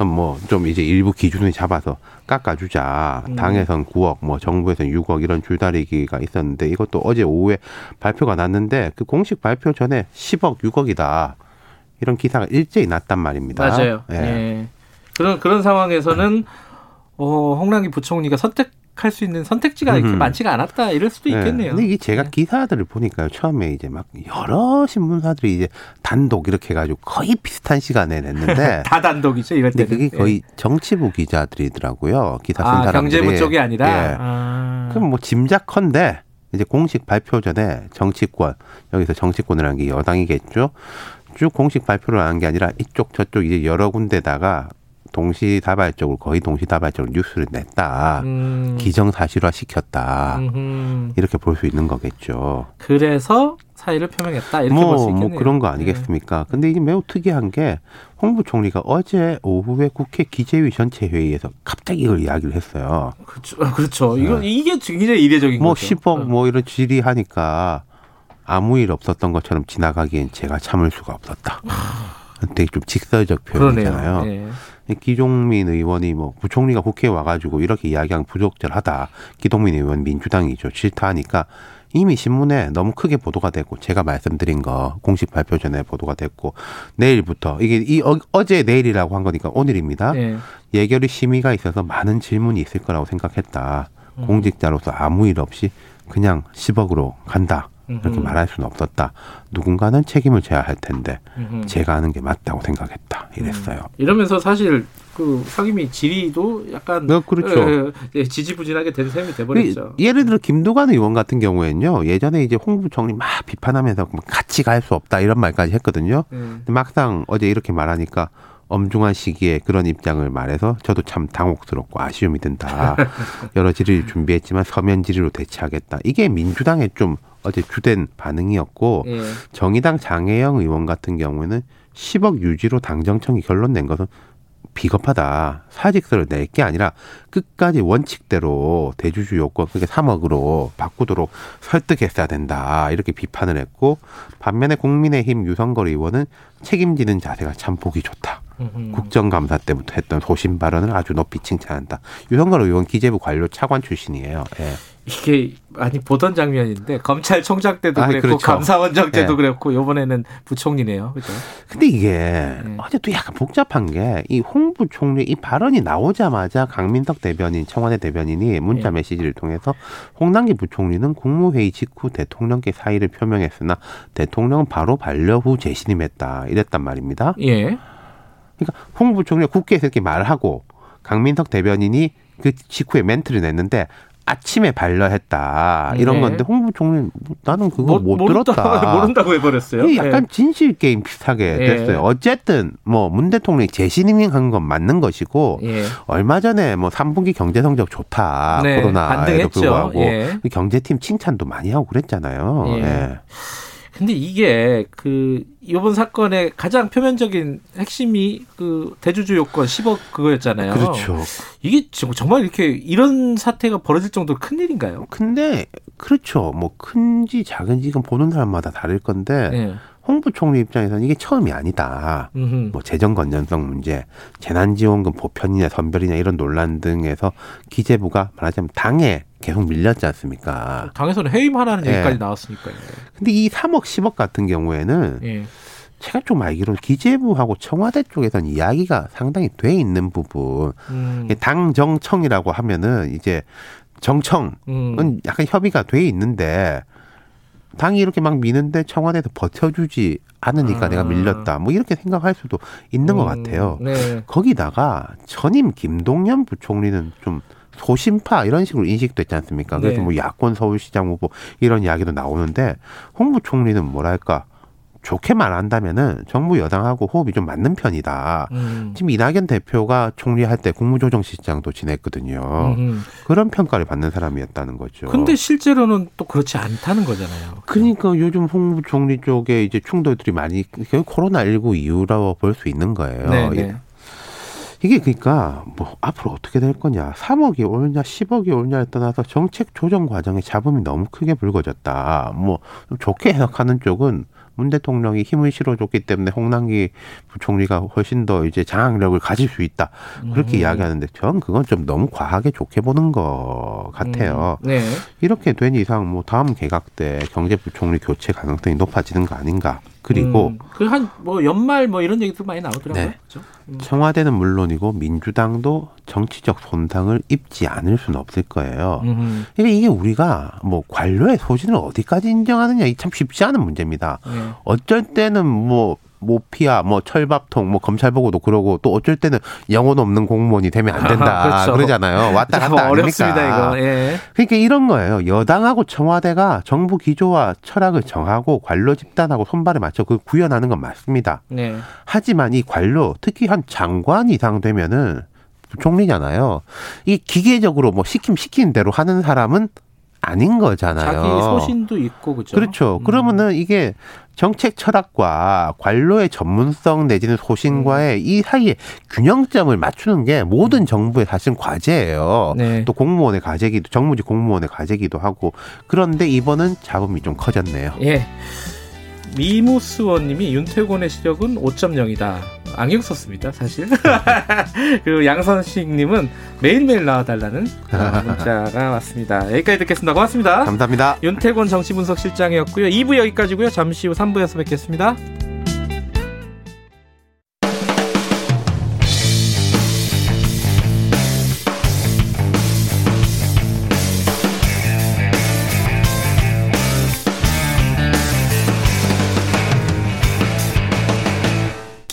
[SPEAKER 9] 뭐 좀 이제 일부 기준을 잡아서 깎아주자. 음. 당에선 9억, 뭐 정부에선 6억 이런 줄다리기가 있었는데 이것도 어제 오후에 발표가 났는데 그 공식 발표 전에 10억, 6억이다. 이런 기사가 일제히 났단 말입니다.
[SPEAKER 2] 맞아요. 예. 예. 그런 그런 상황에서는 어, 홍남기 부총리가 선택 할 수 있는 선택지가 이렇게 많지가 않았다 이럴 수도 네. 있겠네요.
[SPEAKER 9] 근데 이게 제가 네. 기사들을 보니까요. 처음에 이제 막 여러 신문사들이 이제 단독 이렇게 해가지고 거의 비슷한 시간에 냈는데
[SPEAKER 2] 다 단독이죠 이럴 때.
[SPEAKER 9] 그게 거의 예. 정치부 기자들이더라고요. 기사 쓴 아, 사람들이.
[SPEAKER 2] 경제부 쪽이 아니라. 예. 아.
[SPEAKER 9] 그럼 뭐 짐작컨대 이제 공식 발표 전에 정치권 여기서 정치권이라는 게 여당이겠죠. 쭉 공식 발표를 한게 아니라 이쪽 저쪽 이제 여러 군데다가 동시다발적으로 거의 동시다발적으로 뉴스를 냈다. 음. 기정사실화 시켰다. 음흠. 이렇게 볼 수 있는 거겠죠.
[SPEAKER 2] 그래서 사의를 표명했다. 이렇게
[SPEAKER 9] 뭐,
[SPEAKER 2] 볼수 뭐 있겠네요.
[SPEAKER 9] 뭐 그런 거 아니겠습니까? 네. 근데 이게 매우 특이한 게 홍 부 총리가 어제 오후에 국회 기재위 전체 회의에서 갑자기 이걸 이야기를 했어요.
[SPEAKER 2] 그렇죠. 그렇죠. 네. 이거 이게 굉장히 이례적인
[SPEAKER 9] 뭐
[SPEAKER 2] 거죠.
[SPEAKER 9] 10억 뭐 이런 질의하니까 아무 일 없었던 것처럼 지나가기엔 제가 참을 수가 없었다. 되게 좀 직설적 표현이잖아요. 네. 기종민 의원이 뭐 부총리가 국회에 와가지고 이렇게 이야기하면 부적절하다. 기동민 의원 민주당이죠. 싫다 하니까 이미 신문에 너무 크게 보도가 됐고 제가 말씀드린 거 공식 발표 전에 보도가 됐고 내일부터 이게 이 어, 제 내일이라고 한 거니까 오늘입니다. 네. 예결위 심의가 있어서 많은 질문이 있을 거라고 생각했다. 음. 공직자로서 아무 일 없이 그냥 10억으로 간다. 이렇게 말할 수는 없었다. 누군가는 책임을 져야 할 텐데 음흠. 제가 하는 게 맞다고 생각했다. 이랬어요. 음.
[SPEAKER 2] 이러면서 사실 그 상임위 질의도 약간
[SPEAKER 9] 네, 그렇죠.
[SPEAKER 2] 예, 지지부진하게 된 셈이 돼버렸죠.
[SPEAKER 9] 그 예를 들어 김두관 의원 같은 경우에는요. 예전에 이제 홍부총리 막 비판하면서 같이 갈 수 없다 이런 말까지 했거든요. 음. 막상 어제 이렇게 말하니까 엄중한 시기에 그런 입장을 말해서 저도 참 당혹스럽고 아쉬움이 든다. 여러 질의를 준비했지만 서면 질의로 대체하겠다. 이게 민주당의 좀 어제 주된 반응이었고 예. 정의당 장혜영 의원 같은 경우에는 10억 유지로 당정청이 결론 낸 것은 비겁하다. 사직서를 낼 게 아니라 끝까지 원칙대로 대주주 요건 그게 3억으로 바꾸도록 설득했어야 된다. 이렇게 비판을 했고 반면에 국민의힘 유성걸 의원은 책임지는 자세가 참 보기 좋다. 국정감사 때부터 했던 소신 발언을 아주 높이 칭찬한다. 유성걸 의원 기재부 관료 차관 출신이에요. 예.
[SPEAKER 2] 이게 많이 보던 장면인데 검찰총장 때도 아, 그랬고 그렇죠. 감사원장 때도 네. 그랬고 이번에는 부총리네요. 그죠?
[SPEAKER 9] 근데 이게 네. 어제 또 약간 복잡한 게 이 홍 부총리 이 발언이 나오자마자 강민석 대변인 청와대 대변인이 문자 네. 메시지를 통해서 홍남기 부총리는 국무회의 직후 대통령께 사의를 표명했으나 대통령은 바로 반려 후 재신임했다 이랬단 말입니다. 예. 그러니까 홍 부총리가 국회에서 이렇게 말하고 강민석 대변인이 그 직후에 멘트를 냈는데 아침에 반려했다 이런 네. 건데 홍 부총리 나는 그거 못, 못 들었다
[SPEAKER 2] 모른다고 해버렸어요.
[SPEAKER 9] 약간 네. 진실 게임 비슷하게 네. 됐어요. 어쨌든 뭐 문 대통령이 재신임한 건 맞는 것이고 예. 얼마 전에 뭐 3분기 경제 성적 좋다 네. 코로나에도 불구하고 예. 경제팀 칭찬도 많이 하고 그랬잖아요. 예. 예.
[SPEAKER 2] 근데 이게 그 이번 사건의 가장 표면적인 핵심이 그 대주주 요건 10억 그거였잖아요.
[SPEAKER 9] 그렇죠.
[SPEAKER 2] 이게 정말 이렇게 이런 사태가 벌어질 정도로 큰 일인가요?
[SPEAKER 9] 근데 그렇죠. 뭐 큰지 작은지 건 보는 사람마다 다를 건데 네. 홍 부총리 입장에서는 이게 처음이 아니다. 음흠. 뭐 재정 건전성 문제, 재난지원금 보편이냐 선별이냐 이런 논란 등에서 기재부가 말하자면 당에 계속 밀렸지 않습니까?
[SPEAKER 2] 당에서는 해임하라는 예. 얘기까지 나왔으니까요.
[SPEAKER 9] 근데 이 3억 10억 같은 경우에는 예. 제가 좀 알기로는 기재부하고 청와대 쪽에서는 이야기가 상당히 돼 있는 부분. 음. 당정청이라고 하면은 이제 정청은 음. 약간 협의가 돼 있는데 당이 이렇게 막 미는데 청와대에서 버텨주지 않으니까 아. 내가 밀렸다. 뭐 이렇게 생각할 수도 있는 음. 것 같아요. 네. 거기다가 전임 김동연 부총리는 좀 소심파 이런 식으로 인식됐지 않습니까? 그래서 네. 뭐 야권 서울시장 후보 이런 이야기도 나오는데 홍 부총리는 뭐랄까 좋게 말한다면은 정부 여당하고 호흡이 좀 맞는 편이다. 음. 지금 이낙연 대표가 총리할 때 국무조정 실장도 지냈거든요. 음. 그런 평가를 받는 사람이었다는 거죠.
[SPEAKER 2] 근데 실제로는 또 그렇지 않다는 거잖아요.
[SPEAKER 9] 그러니까 요즘 홍 총리 쪽에 이제 충돌들이 많이 코로나 19 이유라고 볼 수 있는 거예요. 네, 네. 이게 그러니까 뭐 앞으로 어떻게 될 거냐 3억이 오냐 10억이 오냐에 떠나서 정책 조정 과정에 잡음이 너무 크게 불거졌다 뭐 좋게 해석하는 쪽은 문 대통령이 힘을 실어줬기 때문에 홍남기 부총리가 훨씬 더 이제 장악력을 가질 수 있다 그렇게 음. 이야기하는데 전 그건 좀 너무 과하게 좋게 보는 것 같아요. 음. 네. 이렇게 된 이상 뭐 다음 개각 때 경제부총리 교체 가능성이 높아지는 거 아닌가. 그리고 음.
[SPEAKER 2] 그한 뭐 연말 뭐 이런 얘기도 많이 나오더라고요. 네. 그렇죠?
[SPEAKER 9] 음. 청와대는 물론이고 민주당도 정치적 손상을 입지 않을 수는 없을 거예요. 음. 그러니까 이게 우리가 뭐 관료의 소신을 어디까지 인정하느냐 이 참 쉽지 않은 문제입니다. 네. 어쩔 때는 뭐 모피아, 뭐 철밥통, 뭐 검찰 보고도 그러고 또 어쩔 때는 영혼 없는 공무원이 되면 안 된다 그렇죠. 그러잖아요. 왔다 갔다 아닙니까? 어렵습니다 이거. 예. 그러니까 이런 거예요. 여당하고 청와대가 정부 기조와 철학을 정하고 관료 집단하고 손발에 맞춰 그 구현하는 건 맞습니다. 네. 하지만 이 관료 특히 한 장관 이상 되면은 부총리잖아요. 이 기계적으로 뭐 시킴 시키는 대로 하는 사람은 아닌 거잖아요.
[SPEAKER 2] 자기 소신도 있고 그렇죠.
[SPEAKER 9] 그렇죠. 음. 그러면은 이게 정책 철학과 관료의 전문성 내지는 소신과의 음. 이 사이에 균형점을 맞추는 게 모든 음. 정부의 사실 과제예요. 네. 또 공무원의 과제기도 정무직 공무원의 과제기도 하고 그런데 이번은 잡음이 좀 커졌네요.
[SPEAKER 2] 예. 미무스원님이 윤태곤의 시력은 5.0이다. 안경 썼습니다, 사실. 그리고 양선식님은 매일매일 나와달라는 문자가 왔습니다. 여기까지 듣겠습니다. 고맙습니다.
[SPEAKER 9] 감사합니다.
[SPEAKER 2] 윤태곤 정치분석실장이었고요. 2부 여기까지고요. 잠시 후 3부에서 뵙겠습니다.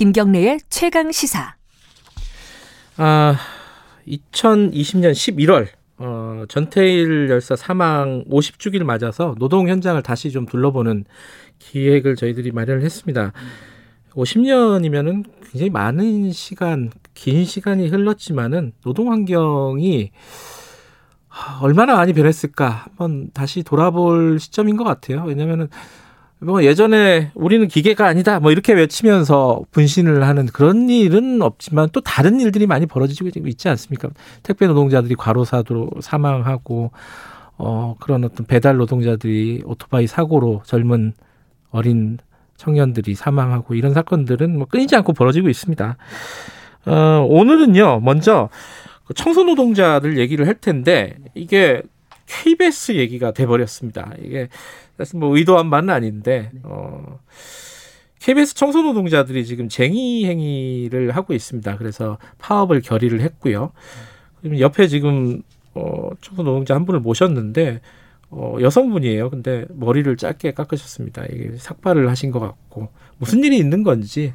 [SPEAKER 3] 김경래의 최강 시사.
[SPEAKER 2] 아, 2020년 11월 어, 전태일 열사 사망 50주기를 맞아서 노동 현장을 다시 좀 둘러보는 기획을 저희들이 마련을 했습니다. 50년이면은 굉장히 많은 시간, 긴 시간이 흘렀지만은 노동 환경이 얼마나 많이 변했을까 한번 다시 돌아볼 시점인 것 같아요. 왜냐면은 뭐 예전에 우리는 기계가 아니다 뭐 이렇게 외치면서 분신을 하는 그런 일은 없지만 또 다른 일들이 많이 벌어지고 있지 않습니까? 택배 노동자들이 과로사도 사망하고 어 그런 어떤 배달 노동자들이 오토바이 사고로 젊은 어린 청년들이 사망하고 이런 사건들은 뭐 끊이지 않고 벌어지고 있습니다. 어 오늘은요 먼저 그 청소 노동자들 얘기를 할 텐데 이게 KBS 얘기가 돼 버렸습니다. 이게 사실 뭐 의도한 바는 아닌데 네. 어 KBS 청소 노동자들이 지금 쟁의 행위를 하고 있습니다. 그래서 파업을 결의를 했고요. 옆에 지금 어 청소 노동자 한 분을 모셨는데 어 여성분이에요. 근데 머리를 짧게 깎으셨습니다. 이게 삭발을 하신 것 같고 무슨 일이 있는 건지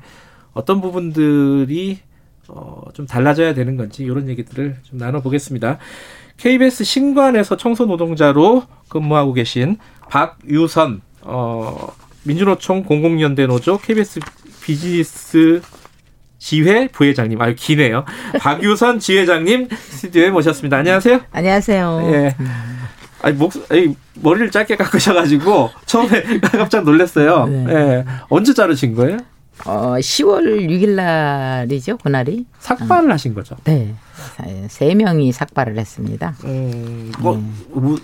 [SPEAKER 2] 어떤 부분들이 어 좀 달라져야 되는 건지 이런 얘기들을 좀 나눠보겠습니다. KBS 신관에서 청소 노동자로 근무하고 계신 박유선 어, 민주노총 공공연대 노조 KBS 비즈니스 지회 부회장님 아유 기네요. 박유선 지회장님 스튜디오에 모셨습니다. 안녕하세요.
[SPEAKER 10] 안녕하세요. 예.
[SPEAKER 2] 아니 목 아니, 머리를 짧게 깎으셔가지고 처음에 깜짝 놀랐어요. 네. 예. 언제 자르신 거예요?
[SPEAKER 10] 어 10월 6일 날이죠 그날이.
[SPEAKER 2] 삭발을 어. 하신 거죠?
[SPEAKER 10] 네. 세 명이 삭발을 했습니다.
[SPEAKER 2] 음, 뭐 네.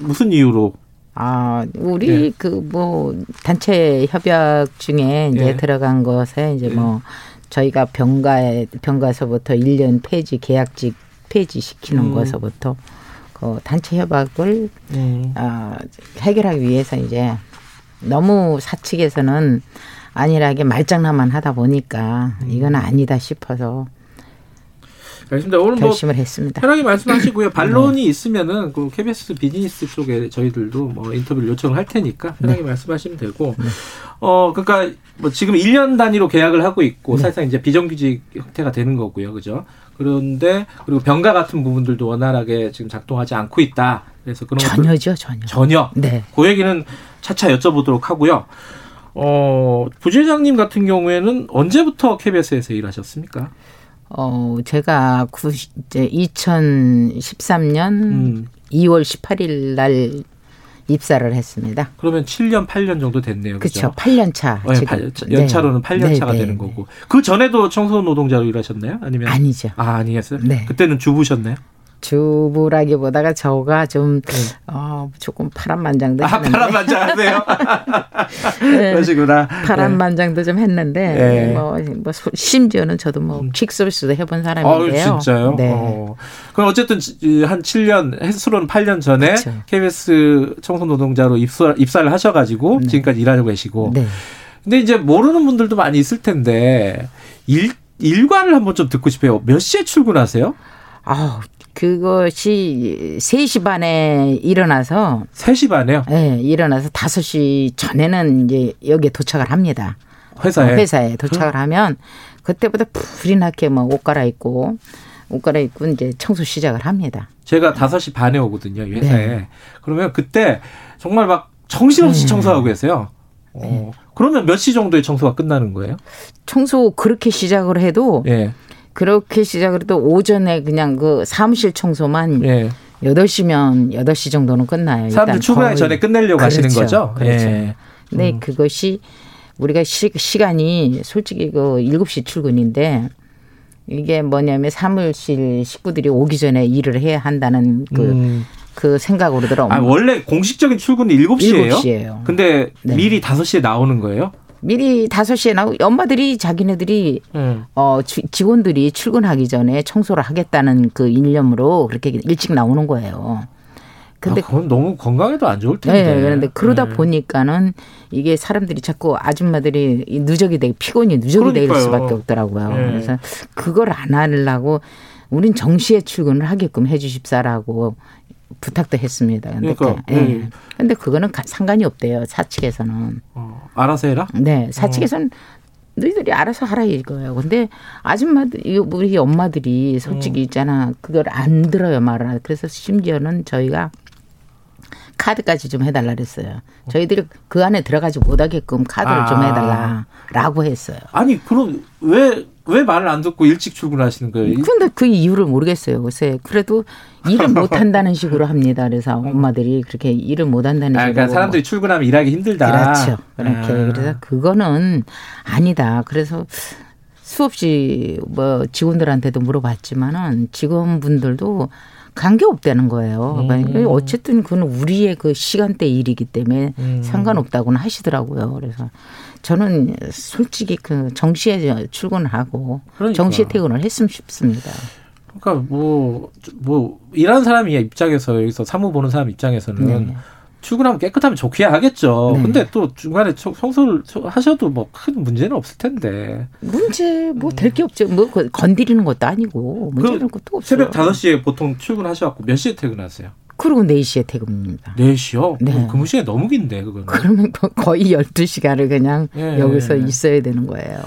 [SPEAKER 2] 무슨 이유로
[SPEAKER 10] 아, 우리 네. 그뭐 단체 협약 중에 이제 네. 들어간 것에 이제 네. 뭐 저희가 병가에 병가서부터 1년 폐지 계약직 폐지 시키는 음. 것서부터 그 단체 협약을 음. 어, 해결하기 위해서 이제 너무 사측에서는 안일하게 말장난만 하다 보니까 음. 이건 아니다 싶어서
[SPEAKER 2] 알겠습니다. 오늘 뭐 결심을 했습니다. 편하게 말씀하시고요. 반론이 네. 있으면은 그 KBS 비즈니스 쪽에 저희들도 뭐 인터뷰를 요청을 할 테니까 편하게 네. 말씀하시면 되고 네. 어 그러니까 뭐 지금 1년 단위로 계약을 하고 있고 네. 사실상 이제 비정규직 형태가 되는 거고요. 그죠? 그런데 그리고 병가 같은 부분들도 원활하게 지금 작동하지 않고 있다. 그래서 그런
[SPEAKER 10] 전혀죠, 전혀.
[SPEAKER 2] 전혀. 네. 그 얘기는 차차 여쭤보도록 하고요. 어, 부회장님 같은 경우에는 언제부터 KBS에서 일하셨습니까?
[SPEAKER 10] 어, 제가 구, 이제 2013년 음. 2월 18일 날 입사를 했습니다.
[SPEAKER 2] 그러면 7년, 8년 정도 됐네요.
[SPEAKER 10] 그렇죠. 8년 차.
[SPEAKER 2] 네, 지금. 연차로는 네. 8년 차가 네, 되는 네. 거고. 그 전에도 청소 노동자로 일하셨나요? 아니면
[SPEAKER 10] 아니죠.
[SPEAKER 2] 아, 아니었어요? 네. 그때는 주부셨나요?
[SPEAKER 10] 주부라기보다가 저가 좀 네. 어, 조금 파란만장도
[SPEAKER 2] 아, 했는데. 파란만장하세요? 네. 그러시구나.
[SPEAKER 10] 파란만장도 좀 했는데 네. 뭐, 뭐 심지어는 저도 뭐 음. 킥서비스도 해본 사람인데요.
[SPEAKER 2] 아, 진짜요? 네. 어. 그럼 어쨌든 한 7년, 횟수로는 8년 전에 그렇죠. KBS 청소 노동자로 입사, 입사를 하셔가지고 네. 지금까지 일하고 계시고. 네. 근데 이제 모르는 분들도 많이 있을 텐데 일 일과를 한번 좀 듣고 싶어요. 몇 시에 출근하세요?
[SPEAKER 10] 아, 그것이 3시 반에 일어나서
[SPEAKER 2] 3시 반에요?
[SPEAKER 10] 네, 일어나서 5시 전에는 이제 여기에 도착을 합니다.
[SPEAKER 2] 회사에
[SPEAKER 10] 어, 회사에 도착을 하면 그때부터 불이 나게 뭐 옷 갈아입고 옷 갈아입고 이제 청소 시작을 합니다.
[SPEAKER 2] 제가 5시 반에 오거든요, 회사에. 네. 그러면 그때 정말 막 정신없이 네. 청소하고 계세요. 어, 네. 그러면 몇 시 정도에 청소가 끝나는 거예요?
[SPEAKER 10] 청소 그렇게 시작을 해도 네. 그렇게 시작을 해도 오전에 그냥 그 사무실 청소만 예. 8시면 8시 정도는 끝나요.
[SPEAKER 2] 사람들 출근하기 전에 끝내려고 그렇죠. 하시는 거죠?
[SPEAKER 10] 그렇죠. 예. 근데 음. 그것이 우리가 시, 시간이 솔직히 그 7시 출근인데 이게 뭐냐면 사무실 식구들이 오기 전에 일을 해야 한다는 그, 음. 그 생각으로 들어.
[SPEAKER 2] 아, 원래 공식적인 출근이 7시예요? 7시예요. 근데 네. 미리 5시에 나오는 거예요?
[SPEAKER 10] 미리 5시에 나오고 엄마들이 자기네들이 음. 어 직원들이 출근하기 전에 청소를 하겠다는 그 일념으로 그렇게 일찍 나오는 거예요.
[SPEAKER 2] 근데 아, 그건 너무 건강에도 안 좋을 텐데.
[SPEAKER 10] 네, 그런데 그러다 네. 보니까는 이게 사람들이 자꾸 아줌마들이 누적이 되게 피곤이 누적이 될 수밖에 없더라고요. 네. 그래서 그걸 안 하려고 우린 정시에 출근을 하게끔 해 주십사라고 부탁도 했습니다. 근데 그러니까, 그, 예. 음. 근데 그거는 상관이 없대요. 사측에서는.
[SPEAKER 2] 어, 알아서 해라?
[SPEAKER 10] 네. 사측에서는 어. 너희들이 알아서 하라 이거예요. 근데 아줌마들, 우리 엄마들이 솔직히 음. 있잖아. 그걸 안 들어요, 말을. 그래서 심지어는 저희가 카드까지 좀 해달라 그랬어요. 저희들이 그 안에 들어가지 못하게끔 카드를 아. 좀 해달라라고 했어요.
[SPEAKER 2] 아니, 그럼 왜 왜 말을 안 듣고 일찍 출근하시는 거예요?
[SPEAKER 10] 근데 그 이유를 모르겠어요. 요새 그래도 일을 못 한다는 식으로 합니다. 그래서 엄마들이 그렇게 일을 못 한다는
[SPEAKER 2] 아, 그러니까 식으로. 사람들이 출근하면 일하기 힘들다.
[SPEAKER 10] 그렇죠. 그렇게 아. 그래서 그거는 아니다. 그래서 수없이 뭐 직원들한테도 물어봤지만은 직원분들도 관계 없다는 거예요. 음. 어쨌든 그건 우리의 그 시간대 일이기 때문에 음. 상관없다고는 하시더라고요. 그래서 저는 솔직히 그 정시에 출근을 하고 그러니까. 정시에 퇴근을 했으면 싶습니다.
[SPEAKER 2] 그러니까 뭐뭐 뭐 일하는 사람이 입장에서 여기서 사무 보는 사람 입장에서는 네. 출근하면 깨끗하면 좋게 하겠죠. 네. 근데 또 중간에 청소를 하셔도 뭐 큰 문제는 없을 텐데.
[SPEAKER 10] 문제 뭐 될 게 없죠. 뭐그 건드리는 것도 아니고 문제는 것도 없어요.
[SPEAKER 2] 새벽 5시에 보통 출근하셔갖고 몇 시에 퇴근하세요?
[SPEAKER 10] 그리고 4시에 퇴근입니다.
[SPEAKER 2] 4시요? 네. 근무 시간이 너무 긴데, 그거는.
[SPEAKER 10] 그러면 거의 12시간을 그냥 예. 여기서 있어야 되는 거예요.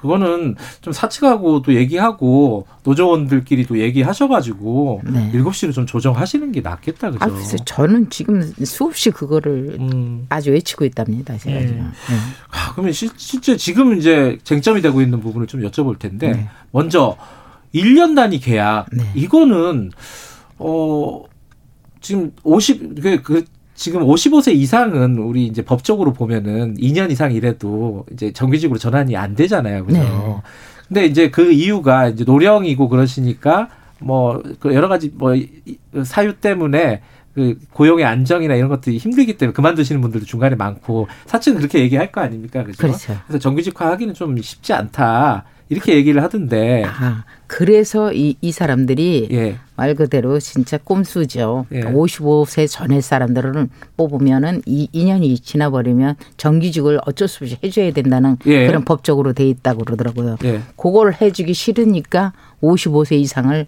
[SPEAKER 2] 그거는 좀 사측하고도 얘기하고 노조원들끼리도 얘기하셔가지고 네. 7시로 좀 조정하시는 게 낫겠다 그죠? 아,
[SPEAKER 10] 글쎄 저는 지금 수없이 그거를 음. 아주 외치고 있답니다 제가 네. 지금. 네.
[SPEAKER 2] 아, 그러면 실, 제 지금 이제 쟁점이 되고 있는 부분을 좀 여쭤볼 텐데 네. 먼저 1년 단위 계약 네. 이거는 어 지금 50 그, 그 지금 55세 이상은 우리 이제 법적으로 보면은 2년 이상 일해도 이제 정규직으로 전환이 안 되잖아요. 그죠? 네. 근데 이제 그 이유가 이제 노령이고 그러시니까 뭐 그 여러 가지 뭐 사유 때문에 그 고용의 안정이나 이런 것들이 힘들기 때문에 그만두시는 분들도 중간에 많고 사측은 그렇게 얘기할 거 아닙니까? 그죠? 그렇죠. 그래서 정규직화 하기는 좀 쉽지 않다. 이렇게 얘기를 하던데.
[SPEAKER 10] 아, 그래서 이, 이 사람들이 예. 말 그대로 진짜 꼼수죠. 예. 55세 전에 사람들은 뽑으면은 이 2년이 지나버리면 정규직을 어쩔 수 없이 해줘야 된다는 예. 그런 법적으로 돼 있다고 그러더라고요. 예. 그걸 해주기 싫으니까 55세 이상을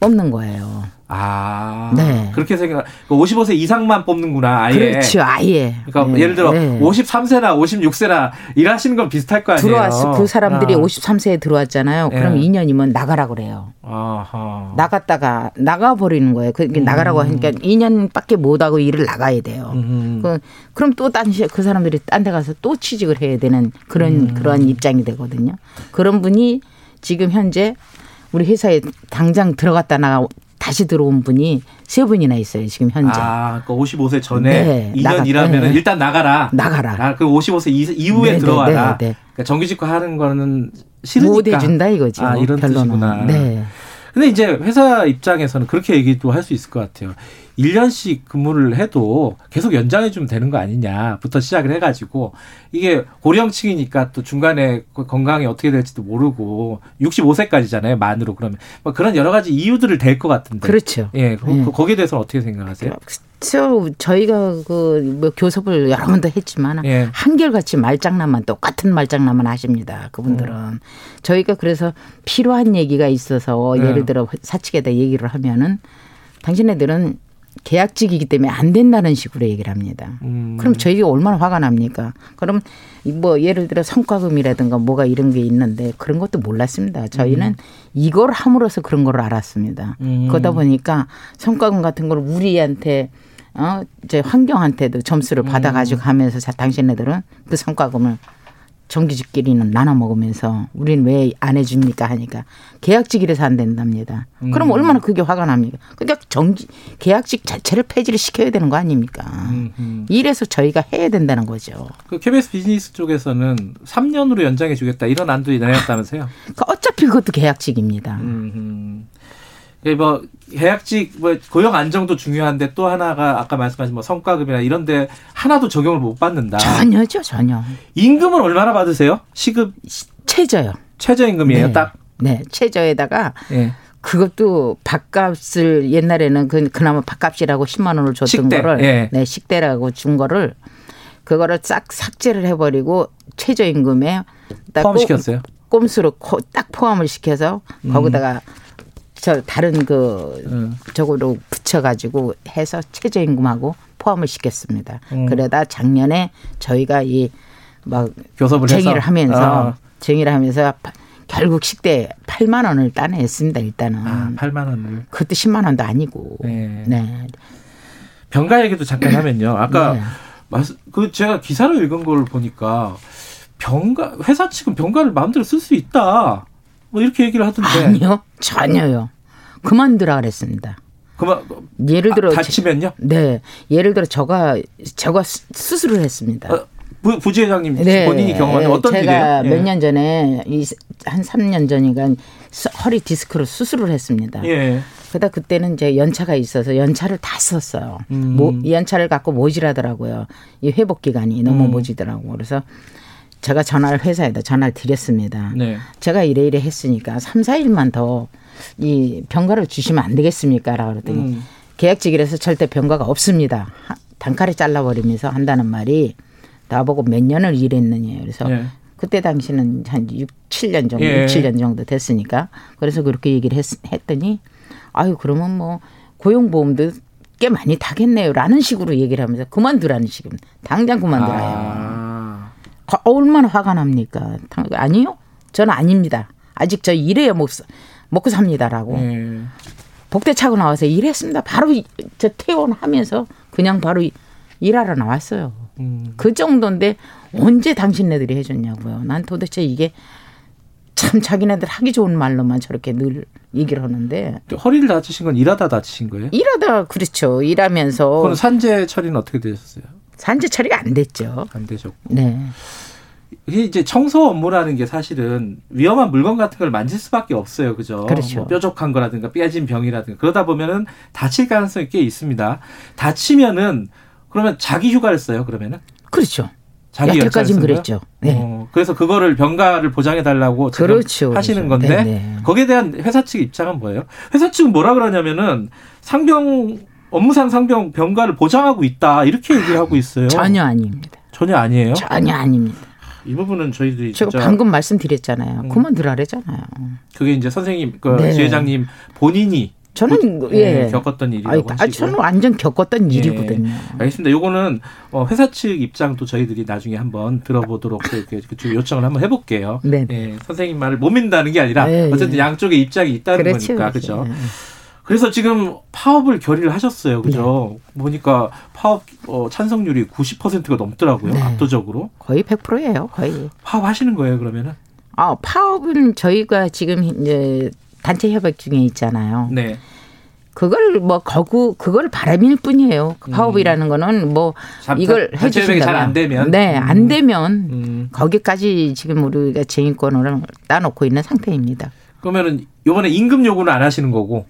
[SPEAKER 10] 뽑는 거예요.
[SPEAKER 2] 아, 네. 그렇게 생각, 55세 그 이상만 뽑는구나, 아예.
[SPEAKER 10] 그렇죠, 아예.
[SPEAKER 2] 그러니까 네. 예를 들어, 네. 53세나 56세나 일하시는 건 비슷할 거 아니에요.
[SPEAKER 10] 들어왔어. 그 사람들이 아. 53세에 들어왔잖아요. 그럼 네. 2년이면 나가라 그래요. 아하. 나갔다가 나가 버리는 거예요. 그 음. 나가라고 하니까 2년밖에 못 하고 일을 나가야 돼요. 음. 그, 그럼 또 딴, 그 사람들이 딴 데 가서 또 취직을 해야 되는 그런, 음. 그러한 입장이 되거든요. 그런 분이 지금 현재 우리 회사에 당장 들어갔다 나가 다시 들어온 분이 세 분이나 있어요 지금 현재.
[SPEAKER 2] 아, 그 55세 전에 네, 2년 나가, 일하면 네. 일단 나가라.
[SPEAKER 10] 나가라.
[SPEAKER 2] 아, 그 55세 이후에 네, 네, 들어와라. 네, 네, 그러니까 정규직화 하는 거는 싫으니까.
[SPEAKER 10] 못 해준다 이거죠.
[SPEAKER 2] 아, 이런 결론은. 뜻이구나. 네. 근데 이제 회사 입장에서는 그렇게 얘기도 할 수 있을 것 같아요. 1년씩 근무를 해도 계속 연장해 주면 되는 거 아니냐부터 시작을 해 가지고 이게 고령층이니까 또 중간에 건강이 어떻게 될지도 모르고 65세까지잖아요 만으로 그러면 뭐 그런 여러 가지 이유들을 댈 것 같은데
[SPEAKER 10] 그렇죠.
[SPEAKER 2] 예, 네. 거기에 대해서는 어떻게 생각하세요?
[SPEAKER 10] 그렇죠. 저희가 그뭐 교섭을 여러 번도 했지만 예. 한결같이 말장난만 똑같은 말장난만 하십니다. 그분들은 음. 저희가 그래서 필요한 얘기가 있어서 예. 예를 들어 사측에다 얘기를 하면은 당신네들은 계약직이기 때문에 안 된다는 식으로 얘기를 합니다. 음. 그럼 저희가 얼마나 화가 납니까? 그럼 뭐 예를 들어 성과금이라든가 뭐가 이런 게 있는데 그런 것도 몰랐습니다. 저희는 음. 이걸 함으로써 그런 걸 알았습니다. 음. 그러다 보니까 성과금 같은 걸 우리한테 어 이제 환경한테도 점수를 음. 받아가지고 하면서 자 당신네들은 그 성과금을 정규직끼리는 나눠 먹으면서 우리는 왜안 해줍니까 하니까 계약직이라서 안 된답니다. 음. 그럼 얼마나 그게 화가 납니까? 그러니까 정기 계약직 자체를 폐지를 시켜야 되는 거 아닙니까? 음. 이래서 저희가 해야 된다는 거죠.
[SPEAKER 2] 그 KBS 비즈니스 쪽에서는 3년으로 연장해 주겠다 이런 안도 내놨다면서요?
[SPEAKER 10] 그 어차피 그것도 계약직입니다.
[SPEAKER 2] 음. 뭐 계약직 뭐 고용 안정도 중요한데 또 하나가 아까 말씀하신 뭐 성과급이나 이런데 하나도 적용을 못 받는다.
[SPEAKER 10] 전혀죠, 전혀.
[SPEAKER 2] 임금은 얼마나 받으세요? 시급
[SPEAKER 10] 최저요.
[SPEAKER 2] 최저임금이에요,
[SPEAKER 10] 네.
[SPEAKER 2] 딱.
[SPEAKER 10] 네, 최저에다가 네. 그것도 밥값을 옛날에는 그 그나마 밥값이라고 10만 원을 줬던 식대. 거를 예. 네, 식대라고 준 거를 그거를 싹 삭제를 해버리고 최저임금에
[SPEAKER 2] 딱 포함시켰어요.
[SPEAKER 10] 꼼수로 딱 포함을 시켜서 거기다가 음. 저 다른 그 음. 저거로 붙여가지고 해서 최저임금하고 포함을 시켰습니다. 음. 그러다 작년에 저희가 이 막 쟁의를? 하면서 아. 쟁의를 하면서 결국 식대 8만 원을 따냈습니다. 일단은.
[SPEAKER 2] 아, 8만 원을.
[SPEAKER 10] 그것도 10만 원도 아니고. 네. 네.
[SPEAKER 2] 병가 얘기도 잠깐 하면요. 아까 네. 그 제가 기사를 읽은 걸 보니까 병가 회사 측은 병가를 마음대로 쓸 수 있다. 뭐 이렇게 얘기를 하던데.
[SPEAKER 10] 아니요. 전혀요. 그만두라 그랬습니다.
[SPEAKER 2] 그만 예를 들어 아, 다치면요?
[SPEAKER 10] 네. 예를 들어 저가 저가 수술을 했습니다. 어,
[SPEAKER 2] 부, 부지회장님 네. 본인이 경험한 어떤
[SPEAKER 10] 제가
[SPEAKER 2] 일이에요?
[SPEAKER 10] 제가 몇년 전에 한 3년 전인가 허리 디스크로 수술을 했습니다. 예. 그러다 그때는 이제 연차가 있어서 연차를 다 썼어요. 음. 모, 연차를 갖고 모질하더라고요. 이 회복 기간이 너무 음. 모지더라고. 그래서 제가 전화를 회사에다 전화를 드렸습니다. 네. 제가 이래 이래 했으니까 3, 4일만 더 이 병가를 주시면 안 되겠습니까? 라고 그랬더니 음. 계약직이라서 절대 병가가 없습니다. 단칼에 잘라버리면서 한다는 말이 나보고 몇 년을 일했느냐. 그래서 네. 그때 당시는 한 6, 7년 정도, 예. 6, 7년 정도 됐으니까 그래서 그렇게 얘기를 했, 했더니 아유, 그러면 뭐 고용보험도 꽤 많이 타겠네요. 라는 식으로 얘기를 하면서 그만두라는 식입니다. 당장 그만두라요. 아. 얼마나 화가 납니까? 아니요? 저는 아닙니다. 아직 저 일해야 먹, 먹고 삽니다라고. 음. 복대 차고 나와서 일했습니다. 바로 저 퇴원하면서 그냥 바로 일하러 나왔어요. 음. 그 정도인데 언제 당신네들이 해줬냐고요. 난 도대체 이게 참 자기네들 하기 좋은 말로만 저렇게 늘 얘기를 하는데
[SPEAKER 2] 허리를 다치신 건 일하다 다치신 거예요?
[SPEAKER 10] 일하다 그렇죠. 일하면서
[SPEAKER 2] 그럼 산재 처리는 어떻게 되셨어요?
[SPEAKER 10] 산재 처리가 안 됐죠.
[SPEAKER 2] 안 되셨고. 네. 이게 이제 청소 업무라는 게 사실은 위험한 물건 같은 걸 만질 수밖에 없어요. 그죠?
[SPEAKER 10] 그렇죠.
[SPEAKER 2] 뭐 뾰족한 거라든가 삐진 병이라든가 그러다 보면은 다칠 가능성이 꽤 있습니다. 다치면은 그러면 자기 휴가를 써요. 그러면은?
[SPEAKER 10] 그렇죠. 자기 여태까지는 그랬죠.
[SPEAKER 2] 네. 어, 그래서 그거를 병가를 보장해 달라고 그렇죠, 하시는 그렇죠. 건데 네네. 거기에 대한 회사 측 입장은 뭐예요? 회사 측은 뭐라 그러냐면은 상병 업무상 상병 병가를 보장하고 있다 이렇게 얘기를 하고 있어요.
[SPEAKER 10] 전혀 아닙니다.
[SPEAKER 2] 전혀 아니에요?
[SPEAKER 10] 전혀 아닙니다.
[SPEAKER 2] 이 부분은 저희들이
[SPEAKER 10] 제가 방금 말씀드렸잖아요. 음. 그만 들어라잖아요.
[SPEAKER 2] 그게 이제 선생님, 그 네. 지회장님 본인이
[SPEAKER 10] 저는 고,
[SPEAKER 2] 예. 예. 겪었던 일이라고
[SPEAKER 10] 아니, 저는 완전 겪었던 예. 일이거든요.
[SPEAKER 2] 알겠습니다. 요거는 어, 회사 측 입장도 저희들이 나중에 한번 들어보도록 이렇게 요청을 한번 해볼게요. 네. 예, 선생님 말을 못 믿는다는 게 아니라 네. 어쨌든 양쪽의 입장이 있다는 그렇죠, 거니까 그렇죠. 그렇죠. 그래서 지금 파업을 결의를 하셨어요. 그죠? 네. 보니까 파업 어, 찬성률이 90%가 넘더라고요. 네. 압도적으로.
[SPEAKER 10] 거의 100%예요. 거의.
[SPEAKER 2] 파업 하시는 거예요, 그러면은?
[SPEAKER 10] 아, 파업은 저희가 지금 이제 단체 협약 중에 있잖아요. 네. 그걸 뭐 거구 그걸 바람일 뿐이에요. 그 파업이라는 음. 거는 뭐 이걸 해주신다면
[SPEAKER 2] 잘안 되면
[SPEAKER 10] 네안 음. 되면 음. 거기까지 지금 우리가 쟁의권을 따놓고 있는 상태입니다.
[SPEAKER 2] 그러면은 이번에 임금 요구는 안 하시는 거고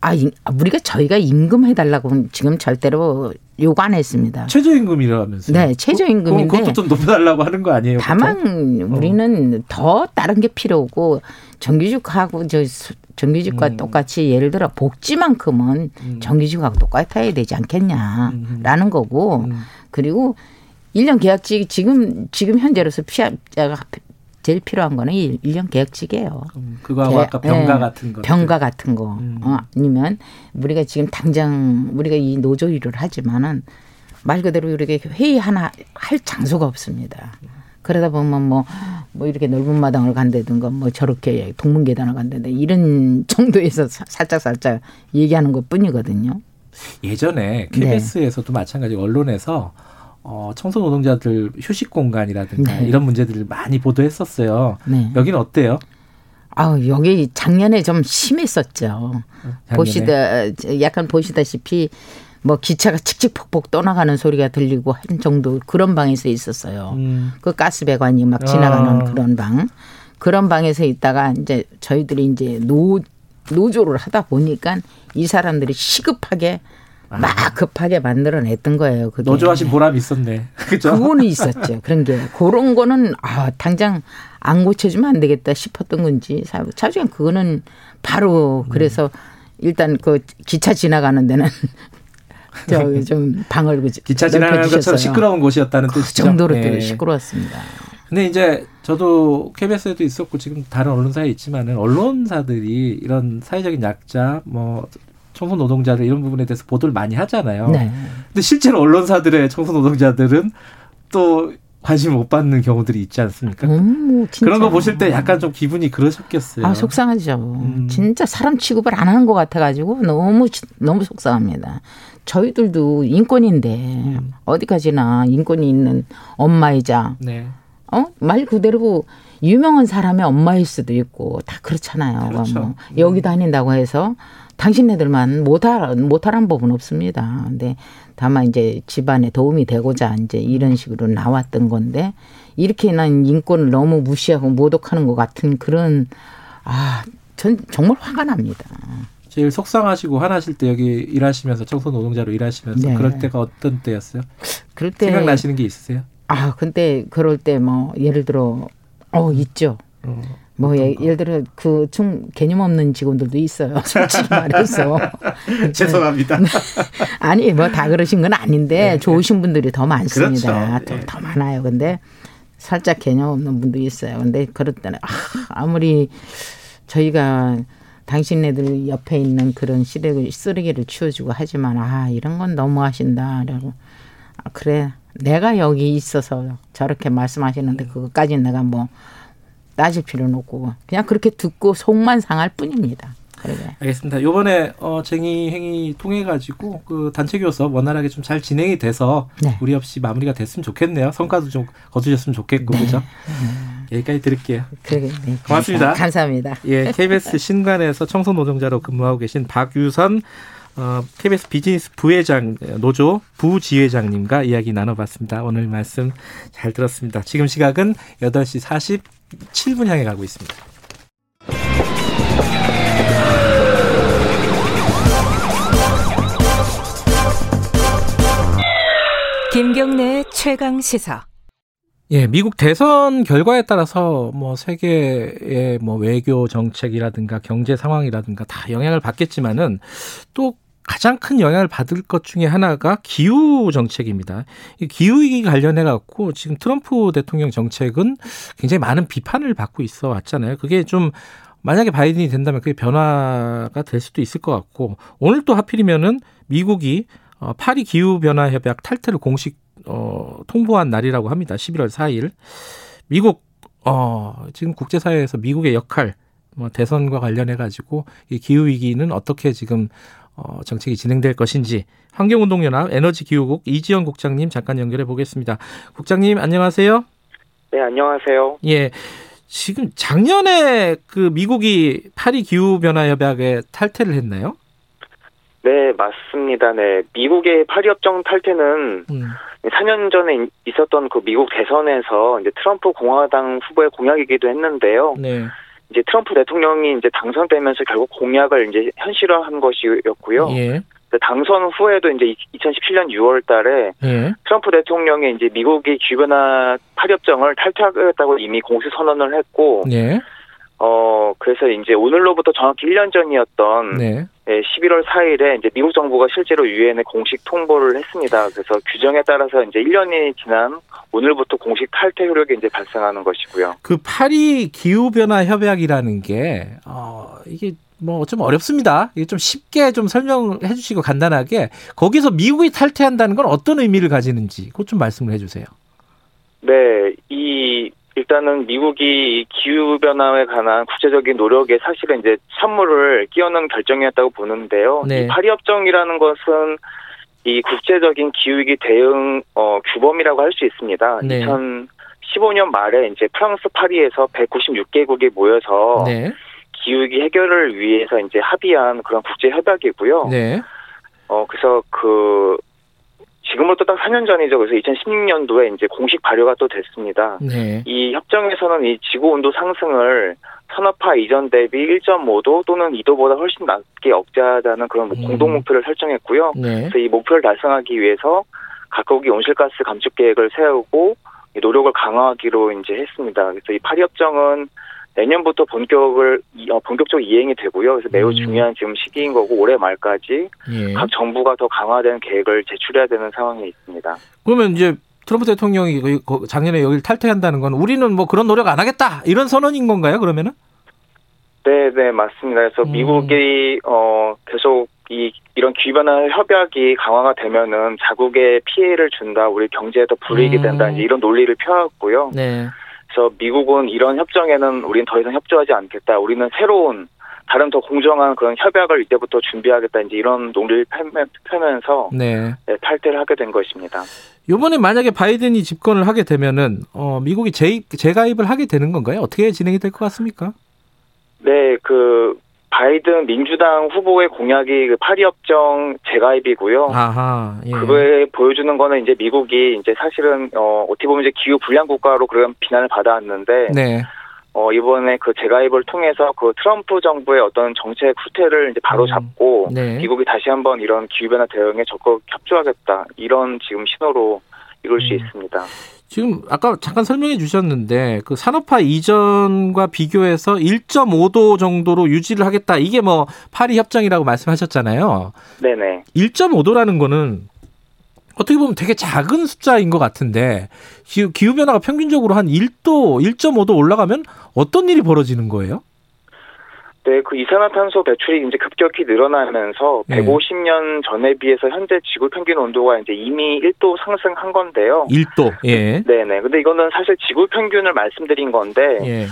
[SPEAKER 10] 아, 우리가 저희가 임금 해달라고 지금 절대로 요구 안 했습니다.
[SPEAKER 2] 최저임금이라면서요?
[SPEAKER 10] 네, 최저임금인데.
[SPEAKER 2] 그것도 좀 높여달라고 하는 거 아니에요?
[SPEAKER 10] 다만 보통? 우리는 어. 더 다른 게 필요하고 정규직하고 저 정규직과 음. 똑같이 예를 들어 복지만큼은 음. 정규직하고 똑같아야 되지 않겠냐라는 음. 거고 음. 그리고 1년 계약직 지금 지금 현재로서 피해자가 제일 필요한 거는 1년 계약직이에요.
[SPEAKER 2] 음, 그거하고 개, 아까 병가 네, 같은 거.
[SPEAKER 10] 병가 같은 거. 음. 어, 아니면 우리가 지금 당장 우리가 이 노조 일을 하지만은 말 그대로 이렇게 회의 하나 할 장소가 없습니다. 그러다 보면 뭐, 뭐 이렇게 넓은 마당을 간다든가 뭐 저렇게 동문 계단을 간다든가 이런 정도에서 살짝 살짝 얘기하는 것 뿐이거든요.
[SPEAKER 2] 예전에 KBS에서도 네. 마찬가지 언론에서 어, 청소 노동자들 휴식 공간이라든가 네. 이런 문제들을 많이 보도했었어요. 네. 여기는 어때요?
[SPEAKER 10] 아, 여기 작년에 좀 심했었죠. 작년에. 보시다 약간 보시다시피 뭐 기차가 칙칙폭폭 떠나가는 소리가 들리고 한 정도 그런 방에서 있었어요. 음. 그 가스 배관이 막 지나가는 아. 그런 방. 그런 방에서 있다가 이제 저희들이 이제 노 노조를 하다 보니까 이 사람들이 시급하게 아. 막 급하게 만들어냈던 거예요.
[SPEAKER 2] 그게. 노조하신 보람이 있었네.
[SPEAKER 10] 그죠? 그거는 있었죠. 그런 게. 그런 거는, 아, 당장 안 고쳐주면 안 되겠다 싶었던 건지. 사실 그거는 바로 그래서 음. 일단 그 기차 지나가는 데는 저기 좀 방을
[SPEAKER 2] 기차 지나가는 것처럼 시끄러운 곳이었다는 그
[SPEAKER 10] 뜻이죠. 그 정도로 네. 시끄러웠습니다.
[SPEAKER 2] 근데 이제 저도 KBS에도 있었고 지금 다른 언론사에 있지만은 언론사들이 이런 사회적인 약자 뭐 청소 노동자들 이런 부분에 대해서 보도를 많이 하잖아요. 네. 근데 실제로 언론사들의 청소 노동자들은 또 관심 못 받는 경우들이 있지 않습니까? 음, 그런 거 보실 때 약간 좀 기분이 그러셨겠어요.
[SPEAKER 10] 아, 속상하죠. 음. 진짜 사람 취급을 안 하는 것 같아가지고 너무, 너무 속상합니다. 저희들도 인권인데 음. 어디까지나 인권이 있는 엄마이자 네. 어? 말 그대로 유명한 사람의 엄마일 수도 있고 다 그렇잖아요. 그렇죠. 뭐 여기 다닌다고 해서 당신네들만 못할 못하란 법은 없습니다. 근데 다만 이제 집안에 도움이 되고자 이제 이런 식으로 나왔던 건데 이렇게 난 인권을 너무 무시하고 모독하는 것 같은 그런 아, 전 정말 화가 납니다.
[SPEAKER 2] 제일 속상하시고 화나실 때 여기 일하시면서 청소 노동자로 일하시면서 네. 그럴 때가 어떤 때였어요? 그럴 때 생각나시는 게 있으세요?
[SPEAKER 10] 아, 근데 그럴 때 뭐 예를 들어 어 있죠. 어. 뭐 예, 를 들어 그좀 개념 없는 직원들도 있어요. 솔직히 말해서.
[SPEAKER 2] 죄송합니다.
[SPEAKER 10] 아니 뭐 다 그러신 건 아닌데 네. 좋으신 분들이 더 많습니다. 그렇죠. 더, 네. 더 많아요. 근데 살짝 개념 없는 분도 있어요. 근데 그럴 때는 아, 아무리 저희가 당신네들 옆에 있는 그런 시댁을 쓰레기를 치워주고 하지만 아 이런 건 너무 하신다라고 아, 그래 내가 여기 있어서 저렇게 말씀하시는데 그것까지 내가 뭐 따질 필요는 없고 그냥 그렇게 듣고 속만 상할 뿐입니다. 그래.
[SPEAKER 2] 알겠습니다. 요번에 어, 쟁의 행위 통해 가지고 그 단체 교섭 원활하게 좀 잘 진행이 돼서 네. 우리 없이 마무리가 됐으면 좋겠네요. 성과도 좀 거두셨으면 좋겠고 네. 그죠? 음. 여기까지 드릴게요.
[SPEAKER 10] 그래, 네,
[SPEAKER 2] 고맙습니다.
[SPEAKER 10] 감사합니다.
[SPEAKER 2] 예, KBS 신관에서 청소 노동자로 근무하고 계신 박유선 어, KBS 비즈니스 부회장 노조 부지회장님과 이야기 나눠봤습니다. 오늘 말씀 잘 들었습니다. 지금 시각은 8시 40 7분 향해 가고 있습니다.
[SPEAKER 3] 김경래 최강 시사.
[SPEAKER 2] 예, 미국 대선 결과에 따라서 뭐 세계의 뭐 외교 정책이라든가 경제 상황이라든가 다 영향을 받겠지만은 또 가장 큰 영향을 받을 것 중에 하나가 기후 정책입니다. 이 기후 위기 관련해 갖고 지금 트럼프 대통령 정책은 굉장히 많은 비판을 받고 있어 왔잖아요. 그게 좀 만약에 바이든이 된다면 그게 변화가 될 수도 있을 것 같고 오늘 또 하필이면은 미국이 어, 파리 기후 변화 협약 탈퇴를 공식 어, 통보한 날이라고 합니다. 11월 4일. 미국 어, 지금 국제사회에서 미국의 역할 뭐 대선과 관련해 가지고 이 기후 위기는 어떻게 지금 어, 정책이 진행될 것인지 환경운동연합 에너지기후국 이지영 국장님 잠깐 연결해 보겠습니다. 국장님 안녕하세요.
[SPEAKER 11] 네 안녕하세요.
[SPEAKER 2] 예. 지금 작년에 그 미국이 파리 기후 변화 협약에 탈퇴를 했나요?
[SPEAKER 11] 네, 맞습니다. 네. 미국의 파리 협정 탈퇴는 음. 4년 전에 있었던 그 미국 대선에서 이제 트럼프 공화당 후보의 공약이기도 했는데요. 네. 이제 트럼프 대통령이 이제 당선되면서 결국 공약을 이제 현실화한 것이었고요. 예. 당선 후에도 이제 2017년 6월 달에 예. 트럼프 대통령이 이제 미국이 기변화 파협정을 탈퇴하겠다고 이미 공식 선언을 했고 예. 어 그래서 이제 오늘로부터 정확히 1년 전이었던 네. 11월 4일에 이제 미국 정부가 실제로 유엔에 공식 통보를 했습니다. 그래서 규정에 따라서 이제 1년이 지난 오늘부터 공식 탈퇴 효력이 이제 발생하는 것이고요.
[SPEAKER 2] 그 파리 기후 변화 협약이라는 게 어, 이게 뭐 좀 어렵습니다. 이게 좀 쉽게 좀 설명해 주시고 간단하게 거기서 미국이 탈퇴한다는 건 어떤 의미를 가지는지 그것 좀 말씀을 해 주세요.
[SPEAKER 11] 네, 이 일단은 미국이 기후 변화에 관한 국제적인 노력에 사실은 이제 선물을 끼얹는 결정이었다고 보는데요. 네. 이 파리 협정이라는 것은 이 국제적인 기후위기 대응 어, 규범이라고 할 수 있습니다. 네. 2015년 말에 이제 프랑스 파리에서 196개국이 모여서 네. 기후위기 해결을 위해서 이제 합의한 그런 국제 협약이고요. 네. 어 그래서 그 지금부터 딱 4년 전이죠. 그래서 2016년도에 이제 공식 발효가 또 됐습니다. 네. 이 협정에서는 이 지구 온도 상승을 산업화 이전 대비 1.5도 또는 2도보다 훨씬 낮게 억제하자는 그런 음. 공동 목표를 설정했고요. 네. 그래서 이 목표를 달성하기 위해서 각국이 온실가스 감축 계획을 세우고 노력을 강화하기로 이제 했습니다. 그래서 이 파리 협정은 내년부터 본격을 어, 본격적으로 이행이 되고요. 그래서 매우 음. 중요한 지금 시기인 거고 올해 말까지 예. 각 정부가 더 강화된 계획을 제출해야 되는 상황에 있습니다.
[SPEAKER 2] 그러면 이제 트럼프 대통령이 작년에 여기를 탈퇴한다는 건 우리는 뭐 그런 노력 안 하겠다 이런 선언인 건가요? 그러면은?
[SPEAKER 11] 네, 네 맞습니다. 그래서 음. 미국이 어 계속 이 이런 기변화 협약이 강화가 되면은 자국에 피해를 준다, 우리 경제에도 불이익이 된다, 음. 이런 논리를 펴왔고요. 네. 그래서 미국은 이런 협정에는 우리는 더 이상 협조하지 않겠다. 우리는 새로운 다른 더 공정한 그런 협약을 이때부터 준비하겠다 이제 이런 논리를 펴면서 네. 네, 탈퇴를 하게 된 것입니다.
[SPEAKER 2] 이번에 만약에 바이든이 집권을 하게 되면은 어, 미국이 재입, 재가입을 하게 되는 건가요? 어떻게 진행이 될 것 같습니까?
[SPEAKER 11] 네, 그 바이든 민주당 후보의 공약이 그 파리협정 재가입이고요. 아하, 예. 그거에 보여주는 거는 이제 미국이 이제 사실은 어 어떻게 보면 이제 기후 불량 국가로 그런 비난을 받아왔는데 네. 어 이번에 그 재가입을 통해서 그 트럼프 정부의 어떤 정책 후퇴를 이제 바로 음, 잡고 음, 네. 미국이 다시 한번 이런 기후 변화 대응에 적극 협조하겠다 이런 지금 신호로 이룰 음. 수 있습니다.
[SPEAKER 2] 지금 아까 잠깐 설명해 주셨는데 그 산업화 이전과 비교해서 1.5도 정도로 유지를 하겠다. 이게 뭐 파리 협정이라고 말씀하셨잖아요.
[SPEAKER 11] 네네.
[SPEAKER 2] 1.5도라는 거는 어떻게 보면 되게 작은 숫자인 것 같은데 기후 변화가 평균적으로 한 1도, 1.5도 올라가면 어떤 일이 벌어지는 거예요?
[SPEAKER 11] 네, 그 이산화탄소 배출이 이제 급격히 늘어나면서 네. 150년 전에 비해서 현재 지구 평균 온도가 이제 이미 1도 상승한 건데요.
[SPEAKER 2] 1도. 예.
[SPEAKER 11] 네, 네. 근데 이거는 사실 지구 평균을 말씀드린 건데 예.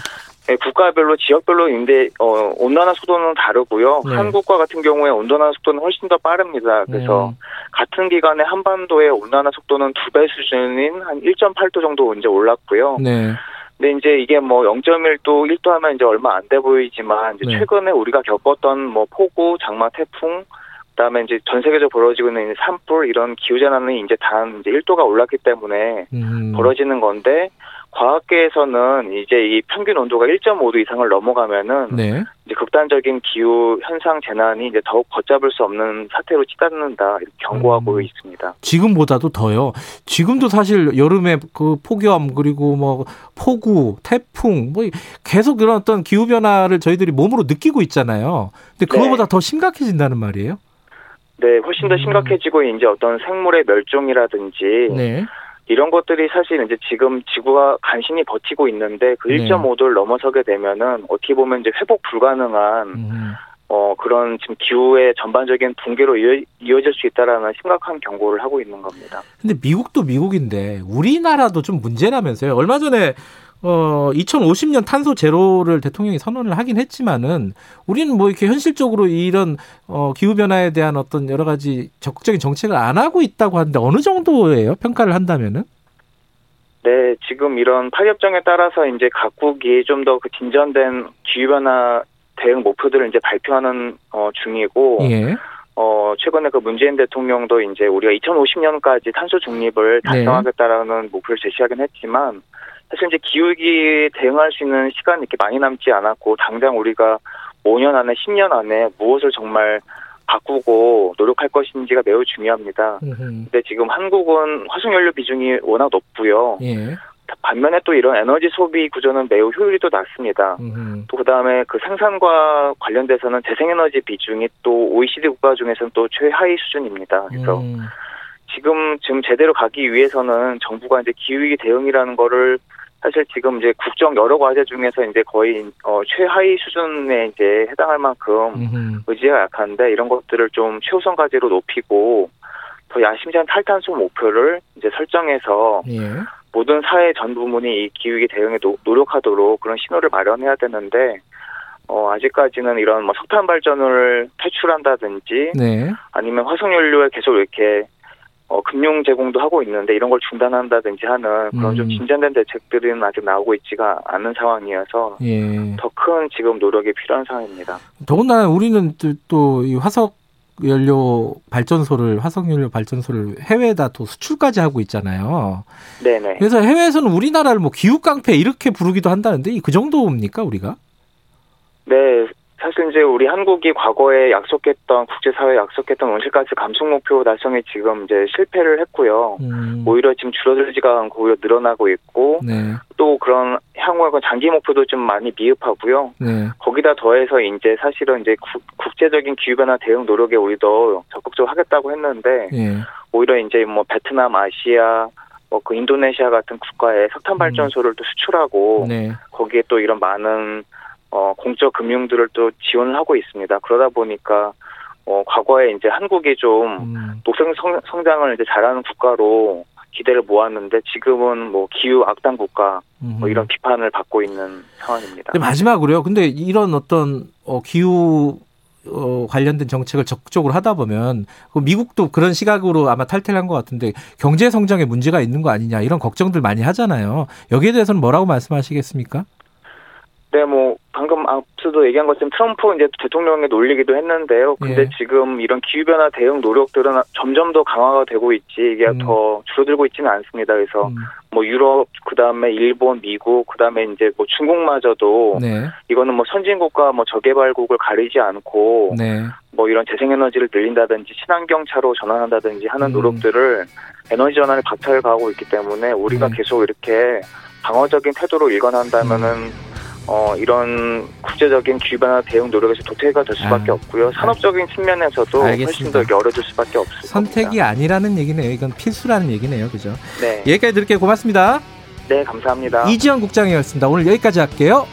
[SPEAKER 11] 네, 국가별로 지역별로 인데 어, 온난화 속도는 다르고요. 네. 한국과 같은 경우에 온난화 속도는 훨씬 더 빠릅니다. 그래서 음. 같은 기간에 한반도의 온난화 속도는 두 배 수준인 한 1.8도 정도 이제 올랐고요. 네. 근데 이제 이게 뭐 0.1도, 1도 하면 이제 얼마 안 돼 보이지만 이제 네. 최근에 우리가 겪었던 뭐 폭우, 장마, 태풍, 그다음에 이제 전 세계적으로 벌어지고 있는 산불 이런 기후 재난은 이제 단 이제 1도가 올랐기 때문에 음. 벌어지는 건데 과학계에서는 이제 이 평균 온도가 1.5도 이상을 넘어가면은 네. 이제 극단적인 기후 현상 재난이 이제 더욱 걷잡을 수 없는 사태로 치닫는다 이렇게 경고하고 음. 있습니다.
[SPEAKER 2] 지금보다도 더요. 지금도 사실 여름에 그 폭염 그리고 뭐 폭우, 태풍 뭐 계속 그런 어떤 기후 변화를 저희들이 몸으로 느끼고 있잖아요. 근데 그거보다 네. 더 심각해진다는 말이에요?
[SPEAKER 11] 네, 훨씬 더 음. 심각해지고 이제 어떤 생물의 멸종이라든지 네. 이런 것들이 사실 이제 지금 지구가 간신히 버티고 있는데 그 1.5도를 넘어서게 되면은 어떻게 보면 이제 회복 불가능한 음. 어, 그런 지금 기후의 전반적인 붕괴로 이어, 이어 질 수 있다라는 심각한 경고를 하고 있는 겁니다.
[SPEAKER 2] 근데 미국도 미국인데 우리나라도 좀 문제라면서요. 얼마 전에 어 2050년 탄소 제로를 대통령이 선언을 하긴 했지만은 우리는 뭐 이렇게 현실적으로 이런 어 기후 변화에 대한 어떤 여러 가지 적극적인 정책을 안 하고 있다고 하는데 어느 정도예요? 평가를 한다면은?
[SPEAKER 11] 네, 지금 이런 파리협정에 따라서 이제 각국이 좀 더 그 진전된 기후 변화 대응 목표들을 이제 발표하는 어, 중이고 예. 어, 최근에 그 문재인 대통령도 이제 우리가 2050년까지 탄소 중립을 네. 달성하겠다라는 네. 목표를 제시하긴 했지만 사실 이제 기후위기 대응할 수 있는 시간이 이렇게 많이 남지 않았고 당장 우리가 5년 안에 10년 안에 무엇을 정말 바꾸고 노력할 것인지가 매우 중요합니다. 근데 지금 한국은 화석연료 비중이 워낙 높고요. 예. 반면에 또 이런 에너지 소비 구조는 매우 효율이 도 낮습니다. 또 그다음에 그 생산과 관련돼서는 재생에너지 비중이 또 OECD 국가 중에서는 또 최하위 수준입니다. 그래서 음. 지금 지금 제대로 가기 위해서는 정부가 이제 기후위기 대응이라는 거를 사실 지금 이제 국정 여러 과제 중에서 이제 거의 어 최하위 수준에 이제 해당할 만큼 음흠. 의지가 약한데 이런 것들을 좀 최우선 과제로 높이고 더 야심찬 탈탄소 목표를 이제 설정해서 예. 모든 사회 전 부문이 이 기후위기 대응에 노, 노력하도록 그런 신호를 마련해야 되는데 어, 아직까지는 이런 뭐 석탄 발전을 퇴출한다든지 네. 아니면 화석연료에 계속 이렇게 어, 금융 제공도 하고 있는데 이런 걸 중단한다든지 하는 그런 음. 좀 진전된 대책들은 아직 나오고 있지가 않은 상황이어서 예. 더큰 지금 노력이 필요한 상황입니다.
[SPEAKER 2] 더군다나 우리는 또 이 화석 연료 발전소를 화석 연료 발전소를 해외에다 또 수출까지 하고 있잖아요. 네네. 그래서 해외에서는 우리나라를 뭐 기후 깡패 이렇게 부르기도 한다는데 그 정도입니까 우리가?
[SPEAKER 11] 네, 사실 이제 우리 한국이 과거에 약속했던 국제사회에 약속했던 온실가스 감축 목표 달성에 지금 이제 실패를 했고요. 음. 오히려 지금 줄어들지가 않고 오히려 늘어나고 있고 네. 또 그런 향후의 장기 목표도 좀 많이 미흡하고요. 네. 거기다 더해서 이제 사실은 이제 구, 국제적인 기후 변화 대응 노력에 우리도 적극적으로 하겠다고 했는데 네. 오히려 이제 뭐 베트남, 아시아 뭐 그 인도네시아 같은 국가에 석탄 발전소를 음. 또 수출하고 네. 거기에 또 이런 많은 어, 공적 금융들을 또 지원을 하고 있습니다. 그러다 보니까 어, 과거에 이제 한국이 좀 음. 녹색 성, 성장을 이제 잘하는 국가로 기대를 모았는데 지금은 뭐 기후 악당 국가 뭐 이런 비판을 받고 있는 상황입니다.
[SPEAKER 2] 마지막으로요. 근데 이런 어떤 어, 기후 어, 관련된 정책을 적극적으로 하다 보면 그 미국도 그런 시각으로 아마 탈퇴를 한 것 같은데 경제 성장에 문제가 있는 거 아니냐 이런 걱정들 많이 하잖아요. 여기에 대해서는 뭐라고 말씀하시겠습니까?
[SPEAKER 11] 네, 뭐 방금 앞서도 얘기한 것처럼 트럼프 이제 대통령에 놀리기도 했는데요. 근데 예. 지금 이런 기후 변화 대응 노력들은 점점 더 강화가 되고 있지 이게 음. 더 줄어들고 있지는 않습니다. 그래서 음. 뭐 유럽 그다음에 일본, 미국 그다음에 이제 뭐 중국마저도 네. 이거는 뭐 선진국과 뭐 저개발국을 가리지 않고 네. 뭐 이런 재생에너지를 늘린다든지 친환경 차로 전환한다든지 하는 음. 노력들을 에너지 전환에 박차를 가하고 있기 때문에 우리가 네. 계속 이렇게 방어적인 태도로 일관한다면은 음. 어, 이런 국제적인 기후변화 대응 노력에서 도태가 될 수밖에 아, 없고요. 산업적인 측면에서도 알겠습니다. 훨씬 더 어려질 수밖에 없습니다.
[SPEAKER 2] 선택이 아니라는 얘기네요. 이건 필수라는 얘기네요. 그죠? 네. 여기까지 들을게요. 고맙습니다.
[SPEAKER 11] 네, 감사합니다.
[SPEAKER 2] 이지영 국장이었습니다. 오늘 여기까지 할게요.